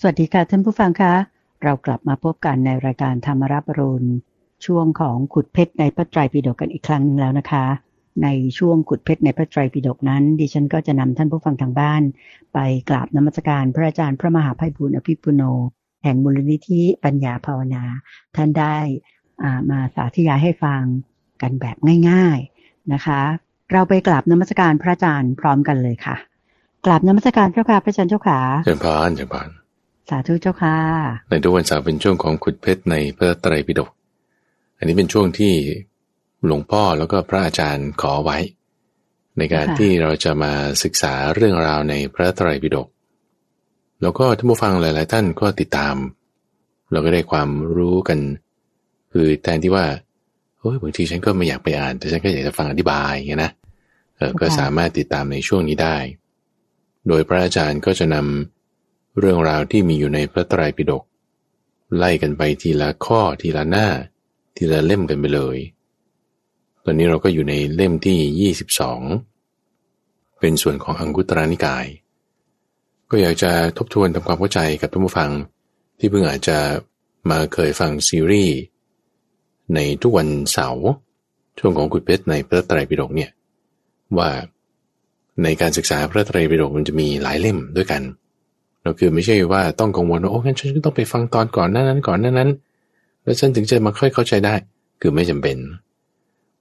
สวัสดีค่ะท่านผู้ฟังคะ เรากลับมาพบกันในรายการธรรมรับรุณช่วงของขุดเพชรในพระไตรปิฎกกันอีกครั้งนึงแล้วนะคะ ในช่วงขุดเพชรในพระไตรปิฎกนั้น ดิฉันก็จะนำท่านผู้ฟังทางบ้าน ไปกราบนมัสการพระอาจารย์พระมหาภัยบุญอภิปุโน แห่งมูลนิธิปัญญาภาวนา ท่านได้มาสาธยายให้ฟังกันแบบง่าย ๆนะคะ เราไปกราบนมัสการพระอาจารย์พร้อมกันเลยค่ะกราบนมัสการพระค่ะพระอาจารย์เจ้าขาเจริญพรเจริญพร สาธุเจ้าค่ะ ในทุกวันเสาร์เป็นช่วงของขุดเพชรในพระไตรปิฎก อันนี้เป็นช่วงที่หลวงพ่อแล้วก็พระอาจารย์ขอไว้ ในการที่เราจะมาศึกษาเรื่องราวในพระไตรปิฎก แล้วก็ท่านผู้ฟังหลาย ๆ ท่านก็ติดตาม เราก็ได้ความรู้กัน คือแทนที่ว่าโอ้ยบางทีฉันก็ไม่อยากไปอ่าน แต่ฉันก็อยากจะฟังอธิบายอย่างนี้นะเออก็สามารถติดตามในช่วงนี้ได้ โดยพระอาจารย์ก็จะนำ เรื่องราวที่มีอยู่ในพระไตรปิฎกไล่กันไปทีละข้อทีละหน้า ทีละเล่มกันไปเลย ตอนนี้เราก็อยู่ในเล่มที่ 22 เป็นส่วนของอังคุตรานิกาย ก็อยากจะทบทวนทำความเข้าใจกับท่านผู้ฟัง ที่เพิ่งอาจจะมาเคยฟังซีรีส์ในทุกวันเสาร์ช่วงของกุดเพชรในพระไตรปิฎกเนี่ยว่าในการศึกษาพระไตรปิฎกมันจะมีหลายเล่มด้วยกันเราคือไม่ใช่ว่าต้องกังวลว่าโอ้งั้นฉันก็ต้องไปฟังตอนก่อนนั้นนั้นก่อนนั้นนั้น แล้วฉันถึงจะมาค่อยเข้าใจได้ คือไม่จำเป็น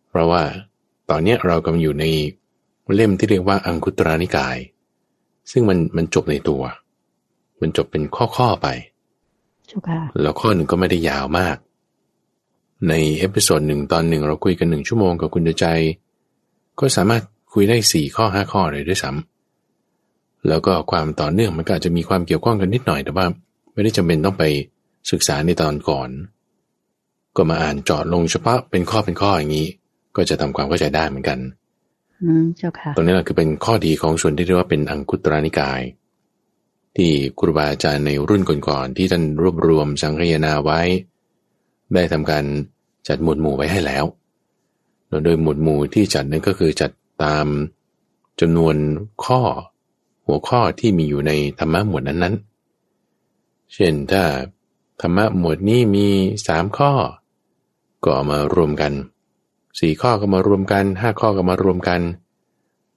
เพราะว่าตอนนี้เรากำลังอยู่ในเล่มที่เรียกว่าอังคุตรานิกาย ซึ่งมันมันจบในตัว มันจบเป็นข้อข้อไปแล้วข้อหนึ่งก็ไม่ได้ยาวมาก ใน episode หนึ่งตอนหนึ่งเราคุยกันหนึ่งชั่วโมงกับคุณใจ ก็สามารถคุยได้สี่ข้อห้าข้อเลยด้วยซ้ำ แล้วก็ความต่อเนื่องมันก็อาจจะมีความเกี่ยวข้องกันนิดหน่อยแต่ว่า ไม่ได้จำเป็นต้องไปศึกษาในตอนก่อน ก็มาอ่านเจาะลงเฉพาะเป็นข้อเป็นข้ออย่างนี้ ก็จะทำความเข้าใจได้เหมือนกันอืมเจ้าค่ะตรงนี้แหละคือเป็นข้อดีของส่วนที่เรียกว่าเป็นอังคุตตรนิกาย ที่ครูบาอาจารย์ในรุ่นก่อนๆที่ท่านรวบรวมสังคยนาไว้ ได้ทำการจัดหมวดหมู่ไว้ให้แล้ว โดยหมวดหมู่ที่จัดนั้นก็คือจัดตามจำนวนข้อ หัวข้อที่มีอยู่ในธรรมะหมวดนั้นๆ เช่นถ้าธรรมะหมวดนี้มีสามข้อ ก็มารวมกันสี่ข้อก็มารวมกันห้าข้อก็มารวมกัน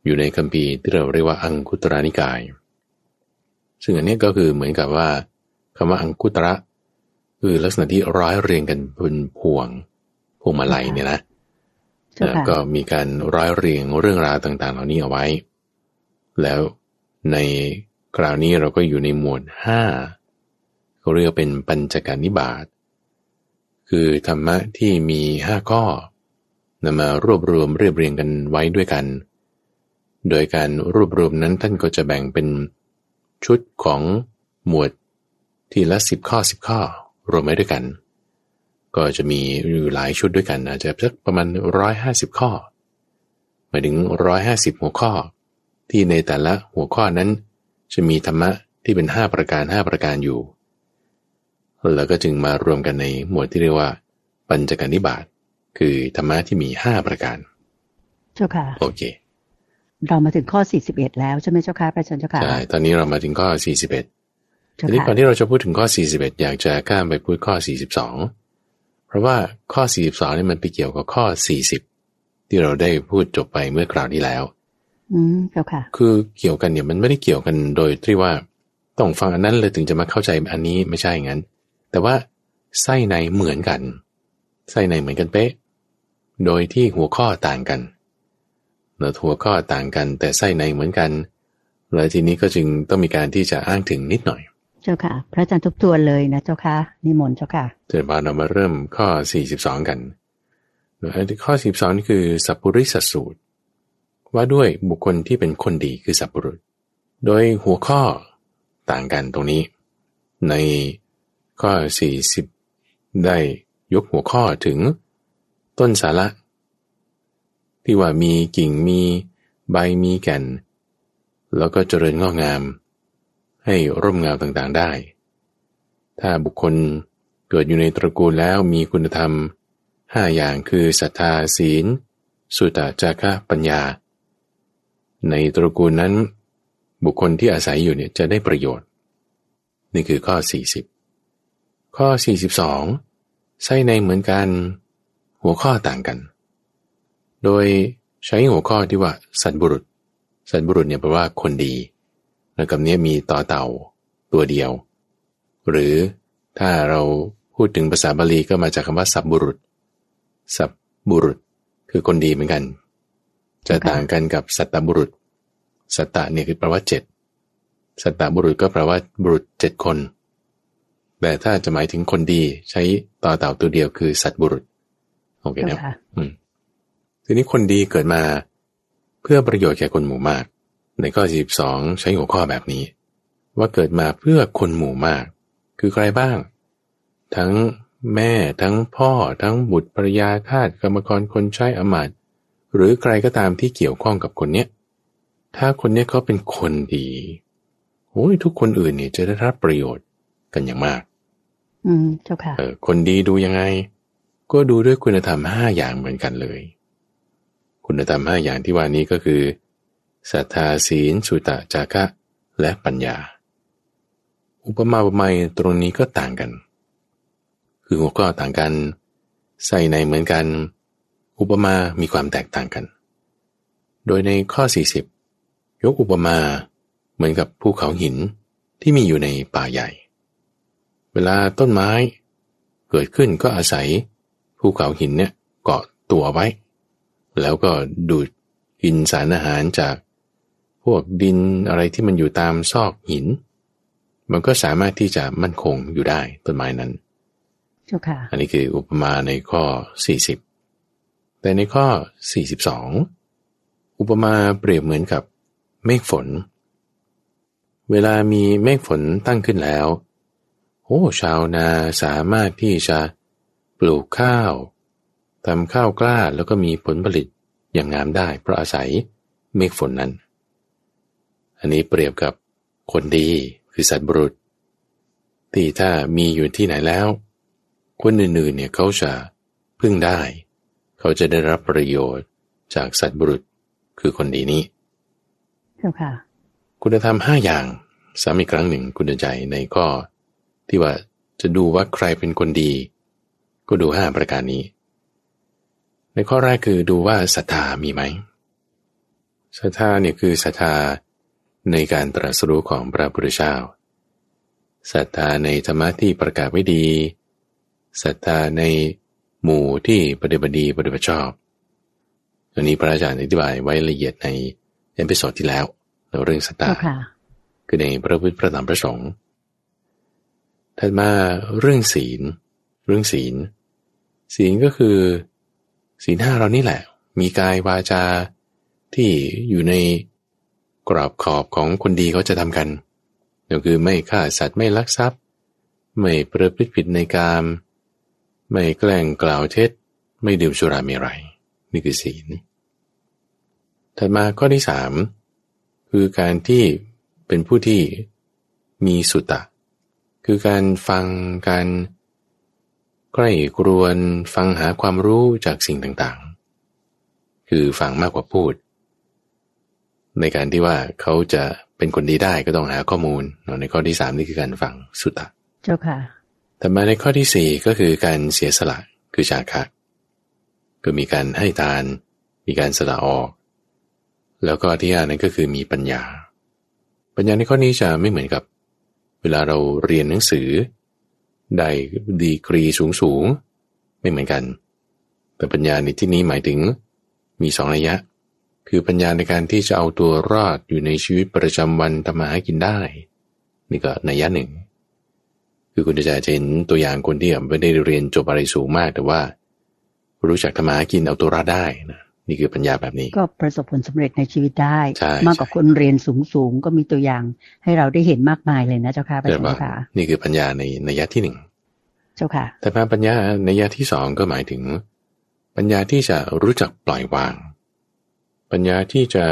อยู่ในคัมภีร์ที่เราเรียกว่าอังคุตรานิกาย ซึ่งอันนี้ก็คือเหมือนกับว่าคำว่าอังคุตระคือลักษณะที่ร้อยเรียงกันบนพวงพวงมาลัยเนี่ยนะก็มีการร้อยเรียงเรื่องราวต่างๆ เหล่านี้เอาไว้ แล้ว ในคราวนี้เราก็อยู่ในหมวดห้าเขาเรียกเป็นปัญจการนิบาตคือธรรมะที่มีห้าข้อนำมารวบรวมเรียบเรียงกันไว้ด้วยกัน โดยการรวบรวมนั้นท่านก็จะแบ่งเป็นชุดของหมวดทีละสิบข้อสิบข้อ รวมไว้ด้วยกัน ก็จะมีอยู่หลายชุดด้วยกันอาจจะสักประมาณร้อยห้าสิบข้อหมายถึงร้อยห้าสิบหัวข้อ ที่ในแต่ละหัวข้อนั้น จะมีธรรมะที่เป็นห้าประการห้าประการอยู่ แล้วก็จึงมารวมกันในหมวดที่เรียกว่า ปัญจการนิบาตคือธรรมะที่มีห้าประการ เจ้าค่ะ โอเค เรามาถึงข้อสี่สิบเอ็ดแล้วใช่ไหมเจ้าค่ะพระอาจารย์เจ้าค่ะ ใช่ ตอนนี้เรามาถึงข้อสี่สิบเอ็ดทีนี้ก่อนที่เราจะพูดถึงข้อสี่สิบเอ็ดอยากจะข้ามไปพูดข้อสี่สิบสองเพราะว่าข้อสี่สิบสองนี่มันไปเกี่ยวกับข้อสี่สิบที่เราได้พูดจบไปเมื่อคราวที่แล้ว อืมเจ้าค่ะ คือเกี่ยวกันเนี่ยมันไม่ได้เกี่ยวกันโดยที่ว่าต้องฟังอันนั้นเลยถึงจะมาเข้าใจอันนี้ไม่ใช่อย่างนั้น แต่ว่าไส้ในเหมือนกัน ไส้ในเหมือนกันเป๊ะ โดยที่หัวข้อต่างกันเนื้อหัวข้อต่างกัน แต่ไส้ในเหมือนกันแล้วทีนี้ก็จึงต้องมีการที่จะอ้างถึงนิดหน่อย เจ้าค่ะ พระอาจารย์ทบทวนเลยนะเจ้าค่ะนิมนต์เจ้าค่ะเดี๋ยวเรามาเริ่มข้อ 42 กันข้อ 42 นี่คือสัพพุริสสูตร ว่าด้วยบุคคลที่เป็นคนดีคือสัพพุรุษ โดยหัวข้อต่างกันตรงนี้ ในข้อ 40 ได้ยกหัวข้อถึง ต้นสาระ ที่ว่ามีกิ่งมีใบมีแก่น แล้วก็เจริญงอกงาม ให้ร่มเงาต่างๆได้ ถ้าบุคคลเกิดอยู่ในตระกูลแล้วมีคุณธรรมห้าอย่างคือศรัทธาศีล สุตตะจาระปัญญา ในตระกูลนั้น บุคคลที่อาศัยอยู่เนี่ยจะได้ประโยชน์ นี่คือข้อ 40 ข้อ 42ใส่ในเหมือนกัน หัวข้อต่างกัน โดยใช้หัวข้อที่ว่า สัตบุรุษ สัตบุรุษเนี่ยแปลว่าคนดี แล้วกับนี้มีต่อเต่าตัวเดียว หรือถ้าเราพูดถึงภาษาบาลีก็มาจากคำว่าสับบุรุษ สับบุรุษ คือคนดีเหมือนกัน จะต่างกันกับสัตตบุรุษ สัตตะเนี่ยคือแปลว่าเจ็ดสัตตบุรุษก็แปลว่าบุรุษเจ็ดคน แต่ถ้าจะหมายถึงคนดีใช้ต่อเต่าตัวเดียวคือสัตบุรุษ โอเคนะอืมทีนี้คนดีเกิดมา เพื่อประโยชน์แก่คนหมู่มาก ในข้อ42ใช้หัวข้อแบบนี้ ว่าเกิดมาเพื่อคนหมู่มาก คือใครบ้าง ทั้งแม่ทั้งพ่อทั้งบุตรภรยาทาสกรรมกรคนใช้อมาต หรือใครก็ตามที่เกี่ยวข้องกับคนเนี้ยถ้าคนเนี้ยเขาเป็นคนดีโอ้ยทุกคนอื่นเนี่ยจะได้รับประโยชน์กันอย่างมาก อืมเจ้าค่ะเออคนดีดูยังไง ก็ดูด้วยคุณธรรมห้าอย่างเหมือนกันเลย คุณธรรมห้าอย่างที่ว่านี้ก็คือศรัทธาศีลสุตะจาระและปัญญา อุปมาอุปไมยตรงนี้ก็ต่างกัน คือหัวข้อต่างกัน ใส่ในเหมือนกัน อุปมามีความแตกต่างกัน โดยในข้อ 40 ยกอุปมาเหมือนกับภูเขาหินที่มีอยู่ในป่าใหญ่ เวลาต้นไม้เกิดขึ้นก็อาศัยภูเขาหินเนี่ยเกาะตัวไว้ แล้วก็ดูดกินสารอาหารจากพวกดินอะไรที่มันอยู่ตามซอกหิน มันก็สามารถที่จะมั่นคงอยู่ได้ต้นไม้นั้น อันนี้คืออุปมาในข้อ 40 แต่ในข้อ 42 อุปมาเปรียบเหมือนกับเมฆฝน เวลามีเมฆฝนตั้งขึ้นแล้ว โอ้ ชาวนาสามารถที่จะปลูกข้าวทำข้าวกล้าแล้วก็มีผลผลิตอย่างงามได้ เพราะอาศัยเมฆฝนนั้น อันนี้เปรียบกับคนดีคือสัตว์บุรุษ ที่ถ้ามีอยู่ที่ไหนแล้ว คนอื่นๆเนี่ยเขาจะพึ่งได้ เขาจะได้รับประโยชน์จากสัตว์บุรุษคือคนดีนี้เจ้าค่ะ คุณธรรมห้าอย่างสามีครั้งหนึ่งคุณใจในข้อ ที่ว่าจะดูว่าใครเป็นคนดี ก็ดูห้าประการนี้ ในข้อแรกคือดูว่าศรัทธามีไหมศรัทธาเนี่ยคือศรัทธาในการตรัสรู้ของพระพุทธเจ้าศรัทธาในธรรมะที่ประกาศไว้ดีศรัทธาใน หมู่ที่ปฏิบัติดีปฏิบัติชอบอันนี้พระอาจารย์อธิบายไว้ละเอียดใน episode ที่แล้วเรื่องศรัทธาคือในพระพุทธพระธรรมพระสงฆ์ถัดมาเรื่องศีล เรื่องศีล ศีลก็คือ ศีลห้าเรานี่แหละ มีกายวาจาที่อยู่ในกรอบขอบของคนดีเขาจะทำกันก็คือไม่ฆ่าสัตว์ไม่ลักทรัพย์ ไม่ประพฤติผิดในกาม ไม่แกล้งกล่าวเท็จ ไม่ดื่มสุราเมรัยนี่คือศีล ถัดมาข้อที่สามคือการที่เป็นผู้ที่มีสุตะ คือการฟังการใกล้กรวนฟังหาความรู้จากสิ่งต่างๆ คือฟังมากกว่าพูด ในการที่ว่าเขาจะเป็นคนดีได้ก็ต้องหาข้อมูลในข้อที่สามนี่คือการฟังสุตะ เจ้าค่ะ ต่มาในข้อที่สี่ก็คือการเสียสละคือชาคะก็มีการให้ทาน มีการสละออก แล้วก็ที่ห้านั้นก็คือมีปัญญา ปัญญาในข้อนี้จะไม่เหมือนกับ เวลาเราเรียนหนังสือ ได้ดีกรีสูงสูงไม่เหมือนกัน แต่ปัญญาในที่นี้หมายถึงมีสองระยะ คือปัญญาในการที่จะเอาตัวรอดอยู่ในชีวิตประจำวันทำมาหากินได้ นี่ก็นัยยะหนึ่ง คือคุณจะเห็นตัวอย่างคนที่ไม่ได้เรียนจบอะไรสูงมากแต่ว่า รู้จักทำมาหากินเอาตัวรอดได้นะนี่คือปัญญาแบบนี้ ก็ประสบผลสำเร็จในชีวิตได้ มากกว่าคนเรียนสูงสูงก็มีตัวอย่างให้เราได้เห็นมากมายเลยนะเจ้าค่ะพระเจ้าค่ะนี่คือปัญญาในในยะที่หนึ่งเจ้าค่ะ แต่มาปัญญาในยะที่สองก็หมายถึง ปัญญาที่จะรู้จักปล่อยวาง ปัญญาที่จะ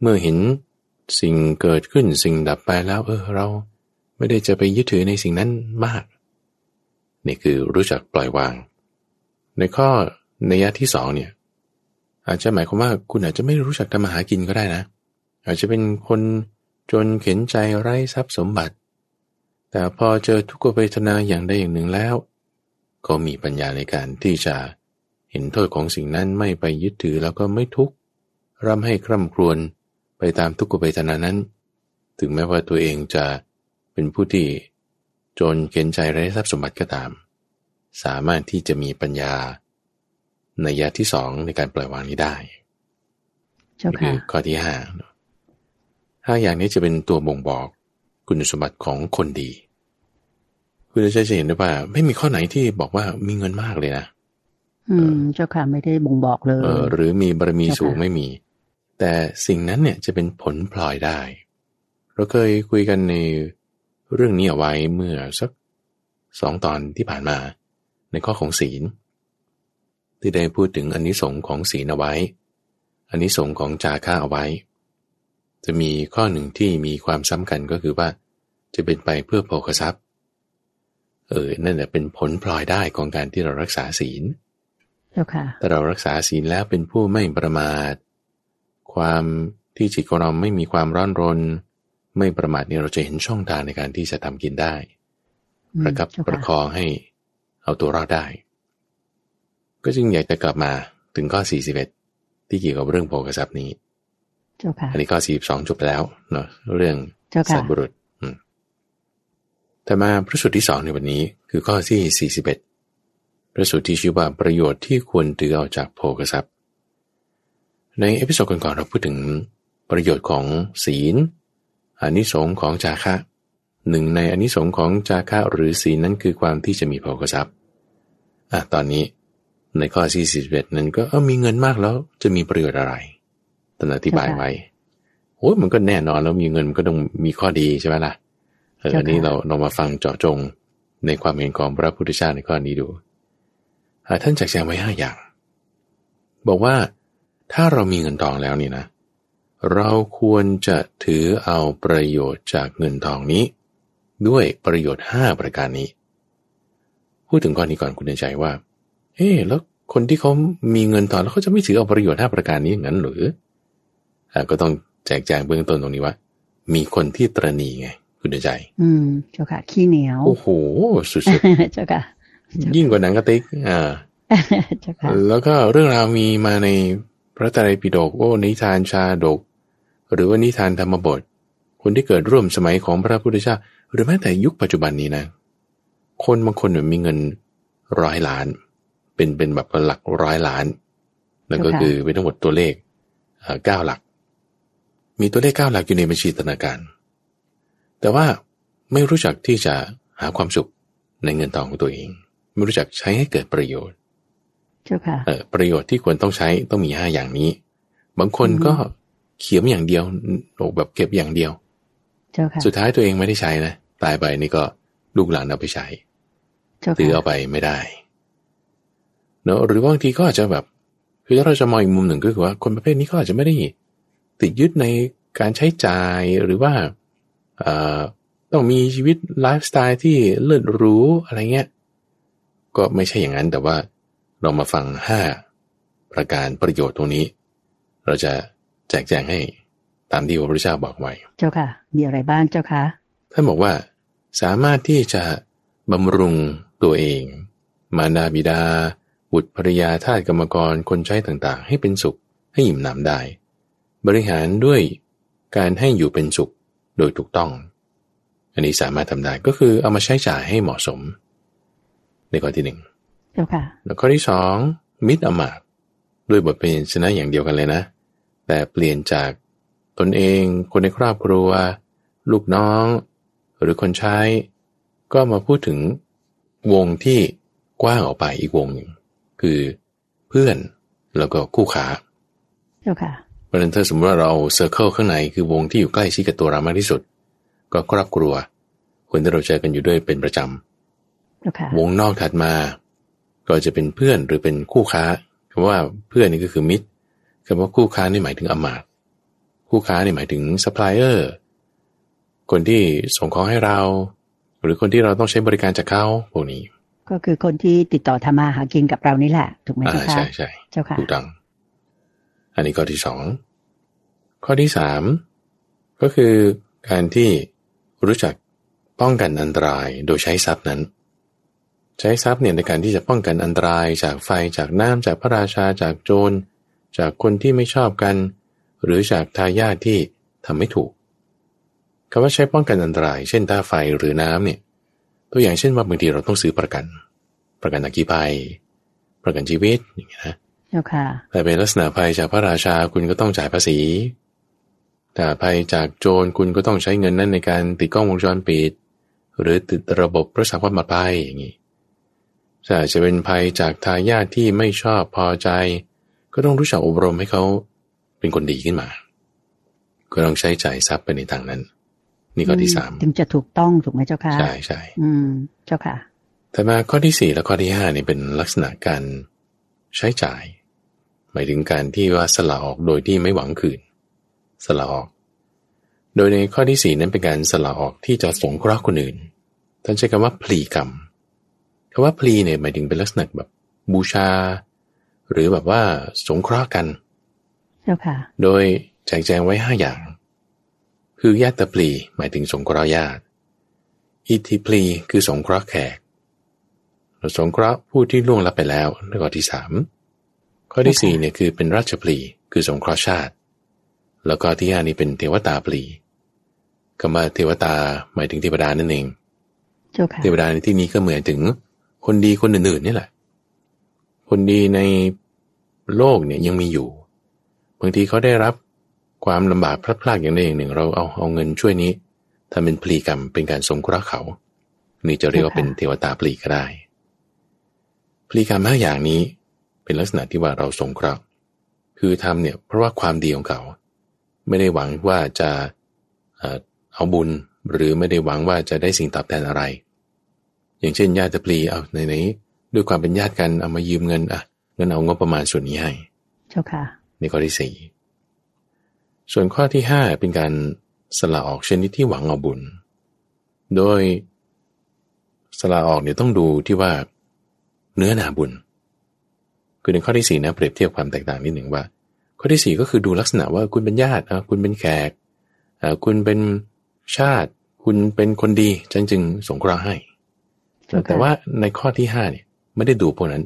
เมื่อเห็นสิ่งเกิดขึ้นสิ่งดับไปแล้ว เออเรา ไม่ได้จะไปยึดถือในสิ่งนั้นมาก นี่คือรู้จักปล่อยวาง ในข้อในยะที่สองเนี่ยอาจจะหมายความว่าคุณอาจจะไม่รู้จักทำมาหากินก็ได้นะ อาจจะเป็นคนจนเข็นใจไร้ทรัพย์สมบัติ แต่พอเจอทุกขเวทนาอย่างใดอย่างหนึ่งแล้ว ก็มีปัญญาในการที่จะเห็นโทษของสิ่งนั้นไม่ไปยึดถือแล้วก็ไม่ทุกข์ร่ำให้คร่ำครวญไปตามทุกขเวทนานั้น ถึงแม้ว่าตัวเองจะ เป็นผู้ที่จนเข็นใจไร้ทรัพย์สมบัติก็ตาม สามารถที่จะมีปัญญาในยะที่สองในการปล่อยวางนี้ได้เจ้านี่คืค่ะอข้อที่ห้าห้าอย่างนี้จะเป็นตัวบ่งบอกคุณสมบัติของคนดี คุณจะจะเห็นได้ว่า ไม่มีข้อไหนที่บอกว่ามีเงินมากเลยนะอืม เจ้าค่ะไม่ได้บ่งบอกเลยเออหรือมีบารมีเจ้าค่ะสูงไม่มี แต่สิ่งนั้นเนี่ยจะเป็นผลพลอยได้ เราเคยคุยกันใน เรื่องนี้เอาไว้เมื่อสักสองตอนที่ผ่านมา ในข้อของศีล ที่ได้พูดถึงอนนิสงส์ของศีลเอาไว้อนนิสงส์ของจาค่าเอาไว้ จะมีข้อหนึ่งที่มีความสำคัญก็คือว่า จะเป็นไปเพื่อโภคทรัพย์ เออนั่นแหละเป็นผลพลอยได้ของการที่เรารักษาศีลเจ้าค่ะแต่เรารักษาศีลแล้วเป็นผู้ไม่ประมาท ความที่จิตของเราไม่มีความร้อนรน ไม่ประมาทเนี่ยเราจะเห็นช่องทางในการที่จะทำกินได้อืมประกับเจ้าประคค่ะองให้เอาตัวรอดได้ ก็จึงอยากจะกลับมาถึงข้อ 41 ที่เกี่ยวกับเรื่องโภคทรัพย์นี้เจ้าค่ะอันนี้ข้อ 42 จบไปแล้วเนาะเรื่องเจ้าค่ะสัตว์บุรุษอืมแต่มาพระสูตรที่สองในวันนี้คือข้อที่ 41 พระสูตรที่ชื่อว่าประโยชน์ที่ควรถือเอาจากโภคทรัพย์ ใน episode ก่อนๆเราพูดถึงประโยชน์ของศีล อานิสงส์ของจาคะหนึ่งในอานิสงส์ของจาคะหรือศีลนั้นคือความที่จะมีโภคทรัพย์อะตอนนี้ในข้อที่41นั้นก็เออมีเงินมากแล้วจะมีประโยชน์อะไรตอนอธิบายไว้โอ้ยมันก็แน่นอนแล้วมีเงินมันก็ต้องมีข้อดีใช่ไหมล่ะเอออันนี้เราเรามาฟังเจาะจงในความเห็นของพระพุทธเจ้าในข้อนี้ดูอะท่านจักแจงไว้ห้าอย่าง บอกว่าถ้าเรามีเงินทองแล้วนี่นะ เราควรจะถือเอาประโยชน์จากเงินทองนี้ ด้วยประโยชน์ห้าประการนี้ พูดถึงข้อนี้ก่อนคุณในใจว่า เอ๊ะแล้วคนที่เขามีเงินทองแล้วเขาจะไม่ถือเอาประโยชน์ห้าประการนี้อย่างนั้นหรืออะก็ต้องแจกแจงเบื้องต้นตรงนี้ว่า มีคนที่ตรณีไง คุณในใจ อืมเจ้าค่ะขี้เหนียวโอ้โหสุดเจ้าค่ะๆยิ่งกว่าหนังกระติกอ่าเจ้าค่ะแล้วก็เรื่องราวมีมาในพระไตรปิฎกโอ้นิทานชาดก หรือว่านิทานธรรมบท คนที่เกิดร่วมสมัยของพระพุทธเจ้าหรือแม้แต่ยุคปัจจุบันนี้นะ คนบางคนเนี่ยมีเงินร้อยล้าน เป็นเป็นแบบหลักร้อยล้านนั่นก็ค่ะคือเป็นทั้งหมดตัวเลขเอ่อเก้าหลัก มีตัวเลขเก้าหลักอยู่ในบัญชีธนาคาร แต่ว่าไม่รู้จักที่จะหาความสุขในเงินทองของตัวเอง ไม่รู้จักใช้ให้เกิดประโยชน์ เจ้าค่ะเอ่อประโยชน์ที่ควรต้องใช้ต้องมีห้าอย่างนี้ บางคนก็ เขียมอย่างเดียวโอ้แบบเก็บอย่างเดียวเจ้าค่ะสุดท้ายตัวเองไม่ได้ใช้นะ ตายไปนี่ก็ลูกหลานเอาไปใช้เจ้าถือค่ะเอาไปไม่ได้เนอะหรือบางทีก็อาจจะแบบ คือถ้าเราจะมองอีกมุมหนึ่งก็คือว่าคนประเภทนี้ก็อาจจะไม่ได้ติดยึดในการใช้จ่ายหรือว่าเอ่อต้องมีชีวิตไลฟ์สไตล์ที่เลิศหรูอะไรเงี้ย ก็ไม่ใช่อย่างนั้นแต่ว่าเรามาฟังห้าประการประโยชน์ตรงนี้ เราจะ แจกแจงให้ตามที่พระพุทธเจ้าบอกไว้ เจ้าค่ะ มีอะไรบ้างเจ้าค่ะ ท่านบอกว่า สามารถที่จะบำรุงตัวเอง มารดาบิดา บุตรภรยาทาสกรรมกรคนใช้ต่างๆ ให้เป็นสุขให้อิ่มหนำได้ บริหารด้วยการให้อยู่เป็นสุขโดยถูกต้อง อันนี้สามารถทำได้ก็คือเอามาใช้จ่ายให้เหมาะสม ในข้อที่หนึ่งเจ้าค่ะแล้วข้อที่สองมิตรอมาตย์ด้วยบทเป็นชนะอย่างเดียวกันเลยนะ แต่เปลี่ยนจากตนเองคนในครอบครัว ลูกน้อง หรือคนใช้ ก็มาพูดถึงวงที่กว้างออกไปอีกวงหนึ่งคือเพื่อนแล้วก็คู่ค้าเจ้าค่ะเพราะฉะนั้นถ้าสมมติว่าเรา circle ข้างในคือวงที่อยู่ใกล้ชิดกับตัวเรามากที่สุด ก็ครอบครัว คนที่เราเจอกันอยู่ด้วยเป็นประจำเจ้าค่ะวงนอกถัดมา ก็จะเป็นเพื่อนหรือเป็นคู่ค้าคำว่าเพื่อนนี่ก็คือมิตร คำว่าคู่ค้านี่หมายถึงอำมาตย์คู่ค้านี่หมายถึงซัพพลายเออร์คนที่ส่งของให้เรา หรือคนที่เราต้องใช้บริการจากเขาพวกนี้ ก็คือคนที่ติดต่อทำมาหากินกับเรานี่แหละถูกไหมอ่าเจ้าค่ะใช่ใช่เจ้าค่ะถูกต้องอันนี้ข้อที่สองข้อที่สามก็คือการที่รู้จักป้องกันอันตรายโดยใช้ทรัพย์นั้น ใช้ทรัพย์เนี่ยในการที่จะป้องกันอันตรายจากไฟจากน้ำจากพระราชาจากโจร จากคนที่ไม่ชอบกัน หรือจากทายาทที่ทำไม่ถูกคำว่าใช้ป้องกันอันตราย เช่นถ้าไฟหรือน้ำเนี่ย ตัวอย่างเช่นว่าบางทีเราต้องซื้อประกัน ประกันอัคคีภัย ประกันชีวิตอย่างเงี้ยนะเจ้าค่ะแต่เป็นลักษณะภัยจากพระราชาคุณก็ต้องจ่ายภาษี แต่ภัยจากโจรคุณก็ต้องใช้เงินนั้นในการติดกล้องวงจรปิด หรือติดระบบรักษาความปลอดภัยอย่างนี้แต่จะเป็นภัยจากทายาทที่ไม่ชอบพอใจ ก็ต้องรู้จักอบรมให้เขาเป็นคนดีขึ้นมา ก็ต้องใช้จ่ายทรัพย์ไปในทางนั้น นี่ข้อที่สามถึงจะถูกต้องถูกไหมเจ้าค่ะใช่ใช่อืม เจ้าค่ะแต่มาข้อที่สี่และข้อที่ห้านี่เป็นลักษณะการใช้จ่าย หมายถึงการที่ว่าสละออกโดยที่ไม่หวังคืน สละออก โดยในข้อที่สี่นั้นเป็นการสละออกที่จะสงเคราะห์คนอื่นท่านใช้คำว่าพลีกรรมคำว่าพลีเนี่ยหมายถึงเป็นลักษณะแบบบูชา หรือแบบว่าสงเคราะห์กันเจ้าค่ะ โดยแจกแจงไว้ห้าอย่าง คือญาติพลีหมายถึงสงเคราะห์ญาติ อิทธิพลีคือสงเคราะห์แขกสงเคราะห์ผู้ที่ล่วงลับไปแล้วในข้อที่สามข้อที่สี่เนี่ยคือเป็นราชพลีคือสงเคราะห์ชาติ แล้วก็ที่ห้านี้เป็นเทวตาปลีคำว่าเทวตาหมายถึงเทวดานั่นเองเทวดาในที่นี้ก็เหมือนถึงคนดีคนอื่นๆนี่แหละ คนดีในโลกเนี่ยยังมีอยู่ บางทีเขาได้รับความลำบากพลัดพรากอย่างใดอย่างหนึ่ง เราเอาเอาเงินช่วยนี้ทำเป็นพลีกรรมเป็นการสงเคราะห์เขา นี่จะเรียกว่าเป็นเทวตาปลีก็ได้พลีกรรมห้าอย่างนี้เป็นลักษณะที่ว่าเราสงเคราะห์คือทำเนี่ยเพราะว่าความดีของเขา ไม่ได้หวังว่าจะเอาบุญหรือไม่ได้หวังว่าจะได้สิ่งตอบแทนอะไร อย่างเช่นญาติปลีเอาในนี้ ด้วยความเป็นญาติกันเอามายืมเงินอะเงินเอางบประมาณส่วนนี้ให้ เจ้าค่ะในข้อที่สี่ส่วนข้อที่ห้าเป็นการสละออกชนิดที่หวังเอาบุญ โดยสละออกเนี่ยต้องดูที่ว่าเนื้อหนาบุญ คือในข้อที่สี่นะเปรียบเทียบความแตกต่างนิดหนึ่งว่า ข้อที่สี่ก็คือดูลักษณะว่าคุณเป็นญาติคุณเป็นแขกคุณเป็นชาติ คุณเป็นคนดีฉันจึงสงเคราะห์ให้ แต่ว่าในข้อที่ห้าเนี่ย ไม่ได้ดูพวกนั้น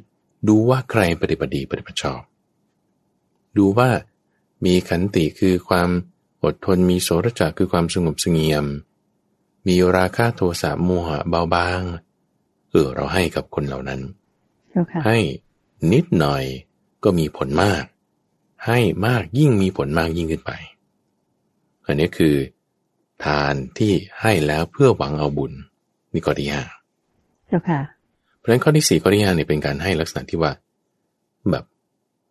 ดูว่าใครปฏิบัติดีปฏิบัติชอบ ดูว่ามีขันติคือความอดทนมีโสรจักคือความสงบสงเงียม มีราคะโทสะโมหะเบาบาง เออเราให้กับคนเหล่านั้นให้นิดหน่อยก็มีผลมาก ให้มากยิ่งมีผลมากยิ่งขึ้นไป อันนี้คือ ทานที่ให้แล้วเพื่อหวังเอาบุญ นี่ข้อที่ห้าเจ้าค่ะเพ ราะฉะนั้นข้อที่สี่ข้อที่ห้าเนี่ยเป็นการให้ลักษณะที่ว่า แบบ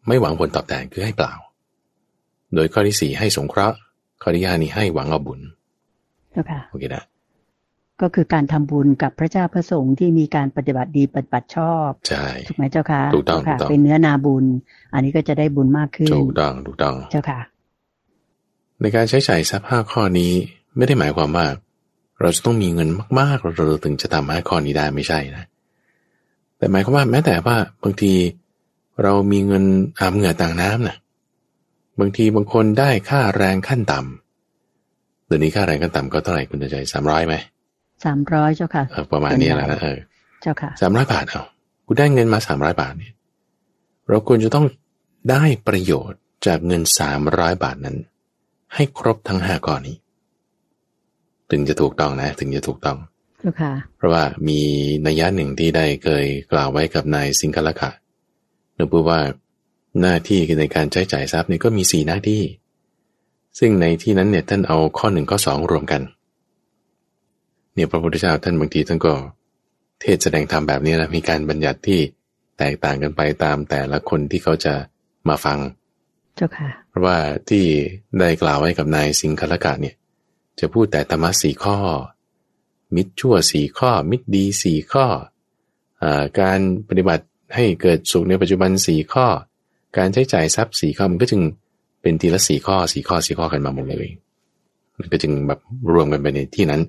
ไม่หวังผลตอบแทนคือให้เปล่า โดยข้อที่สี่ให้สงเคราะห์ ข้อที่ห้านี่ให้หวังเอาบุญเจ้าค่ะโอเคนะก็คือการทำบุญกับพระเจ้าพระสงฆ์ที่มีการปฏิบัติดีปฏิบัติชอบใช่ถูกไหมเจ้าค่ะถูกต้องถูกต้องเป็นเนื้อนาบุญ อันนี้ก็จะได้บุญมากขึ้นถูกต้องถูกต้องเจ้าค่ะ ในการใช้จ่ายทรัพย์ห้าข้อนี้ไม่ได้หมายความว่า เราจะต้องมีเงินมากๆ เราถึงจะทำห้าข้อนี้ได้ไม่ใช่นะ แต่หมายความว่าแม้แต่ว่าบางทีเรามีเงินอาบเหงื่อต่างน้ำนะบางทีบางคนได้ค่าแรงขั้นต่ำเดี๋ยวนี้ค่าแรงขั้นต่ำก็เท่าไหร่คุณจะใจสามร้อยไหมสามร้อยเจ้าค่ะประมาณนี้แหละนะเออเจ้าค่ะสามร้อยบาทเอากูได้เงินมาสามร้อยบาทเนี่ยเราควรจะต้องได้ประโยชน์จากเงินสามร้อยบาทนั้น ให้ครบทั้งห้าก้อนนี้ ถึงจะถูกต้องนะ ถึงจะถูกต้อง เจ้าค่ะเพราะว่ามีนัยยะหนึ่งที่ได้เคยกล่าวไว้กับนายสิงคละขะนึกว่าหน้าที่ในการใช้จ่ายทรัพย์นี่ก็มีสี่หน้าที่ ซึ่งในที่นั้นเนี่ยท่านเอาข้อหนึ่งข้อสองรวมกัน เนี่ยพระพุทธเจ้าท่านบางทีท่านก็ เทศแสดงธรรมแบบนี้นะมีการบัญญัติที่แตกต่างกันไปตามแต่ละคนที่เขาจะมาฟัง เจ้าค่ะ เพราะว่าที่ได้กล่าวไว้กับนายสิงคลกะเนี่ย จะพูดแต่ธรรมะสี่ข้อ มิตรชั่วสี่ข้อ มิตรดีสี่ข้ออการปฏิบัติให้เกิดสุขในปัจจุบันสี่ข้อ การใช้จ่ายทรัพย์สี่ข้อมันก็จึงเป็นทีละสี่ข้อสี่ข้อสี่ข้อกันมาหมดเลยมันก็จึงแบบรวมกันไปในที่นั้น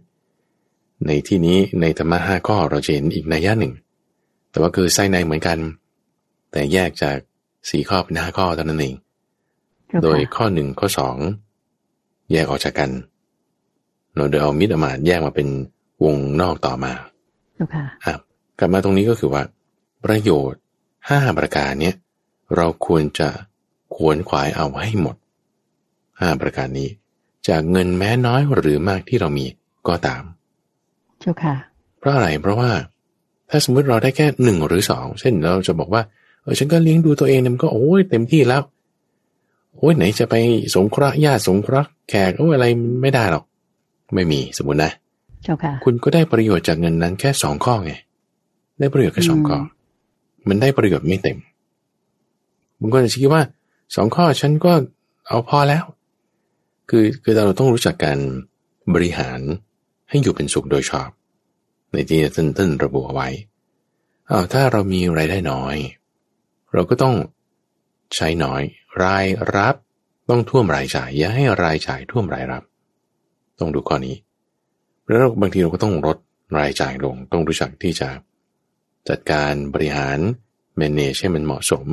ในที่นี้ในธรรมะห้าข้อเราจะเห็นอีกนัยยะหนึ่ง แต่ว่าคือไส้ในเหมือนกัน แต่แยกจากสี่ข้อเป็นห้าข้อเท่านั้นเอง โดยข้อหนึ่งข้อสองแยกออกจากกันเราโดยเอามิตรอมาตแยกมาเป็น วงนอกต่อมาเจ้าค่ะอะกลับมาตรงนี้ก็คือว่า ประโยชน์ห้าประการเนี้ยเราควรจะควรขวายเอาให้หมดห้าประการนี้ จากเงินแม้น้อยหรือมากที่เรามีก็ตามเจ้าค่ะ เพราะอะไรเพราะว่า ถ้าสมมุติเราได้แค่หนึ่งหรือสองเช่นเราจะบอกว่าเออฉันก็เลี้ยงดูตัวเองเนี่ยมันก็โอ้ยเต็มที่แล้วโอ้ยไหนจะไปสงเคราะห์ญาติสงเคราะห์แขกโอ้ยอะไรไม่ได้หรอก ไม่มีสมมตินะ เจ้าค่ะ คุณก็ได้ประโยชน์จากเงินนั้นแค่สองข้อไง ได้ประโยชน์แค่สองข้อ มันได้ประโยชน์ไม่เต็มบางคนอาจจะคิดว่าสองข้อฉันก็เอาพอแล้ว คือคือเราต้องรู้จักการบริหารให้อยู่เป็นสุขโดยชอบ ในที่ท่านท่านระบุเอาไว้อ้าวถ้าเรามีไรายได้น้อย เราก็ต้องใช้น้อย รายรับต้องท่วมรายจ่าย อย่าให้รายจ่ายท่วมรายรับ ต้องดูข้อนี้ แล้วบางทีเราก็ต้องลดรายจ่ายลง ต้องรู้จักที่จะจัดการบริหาร manage ให้มันเหมาะสม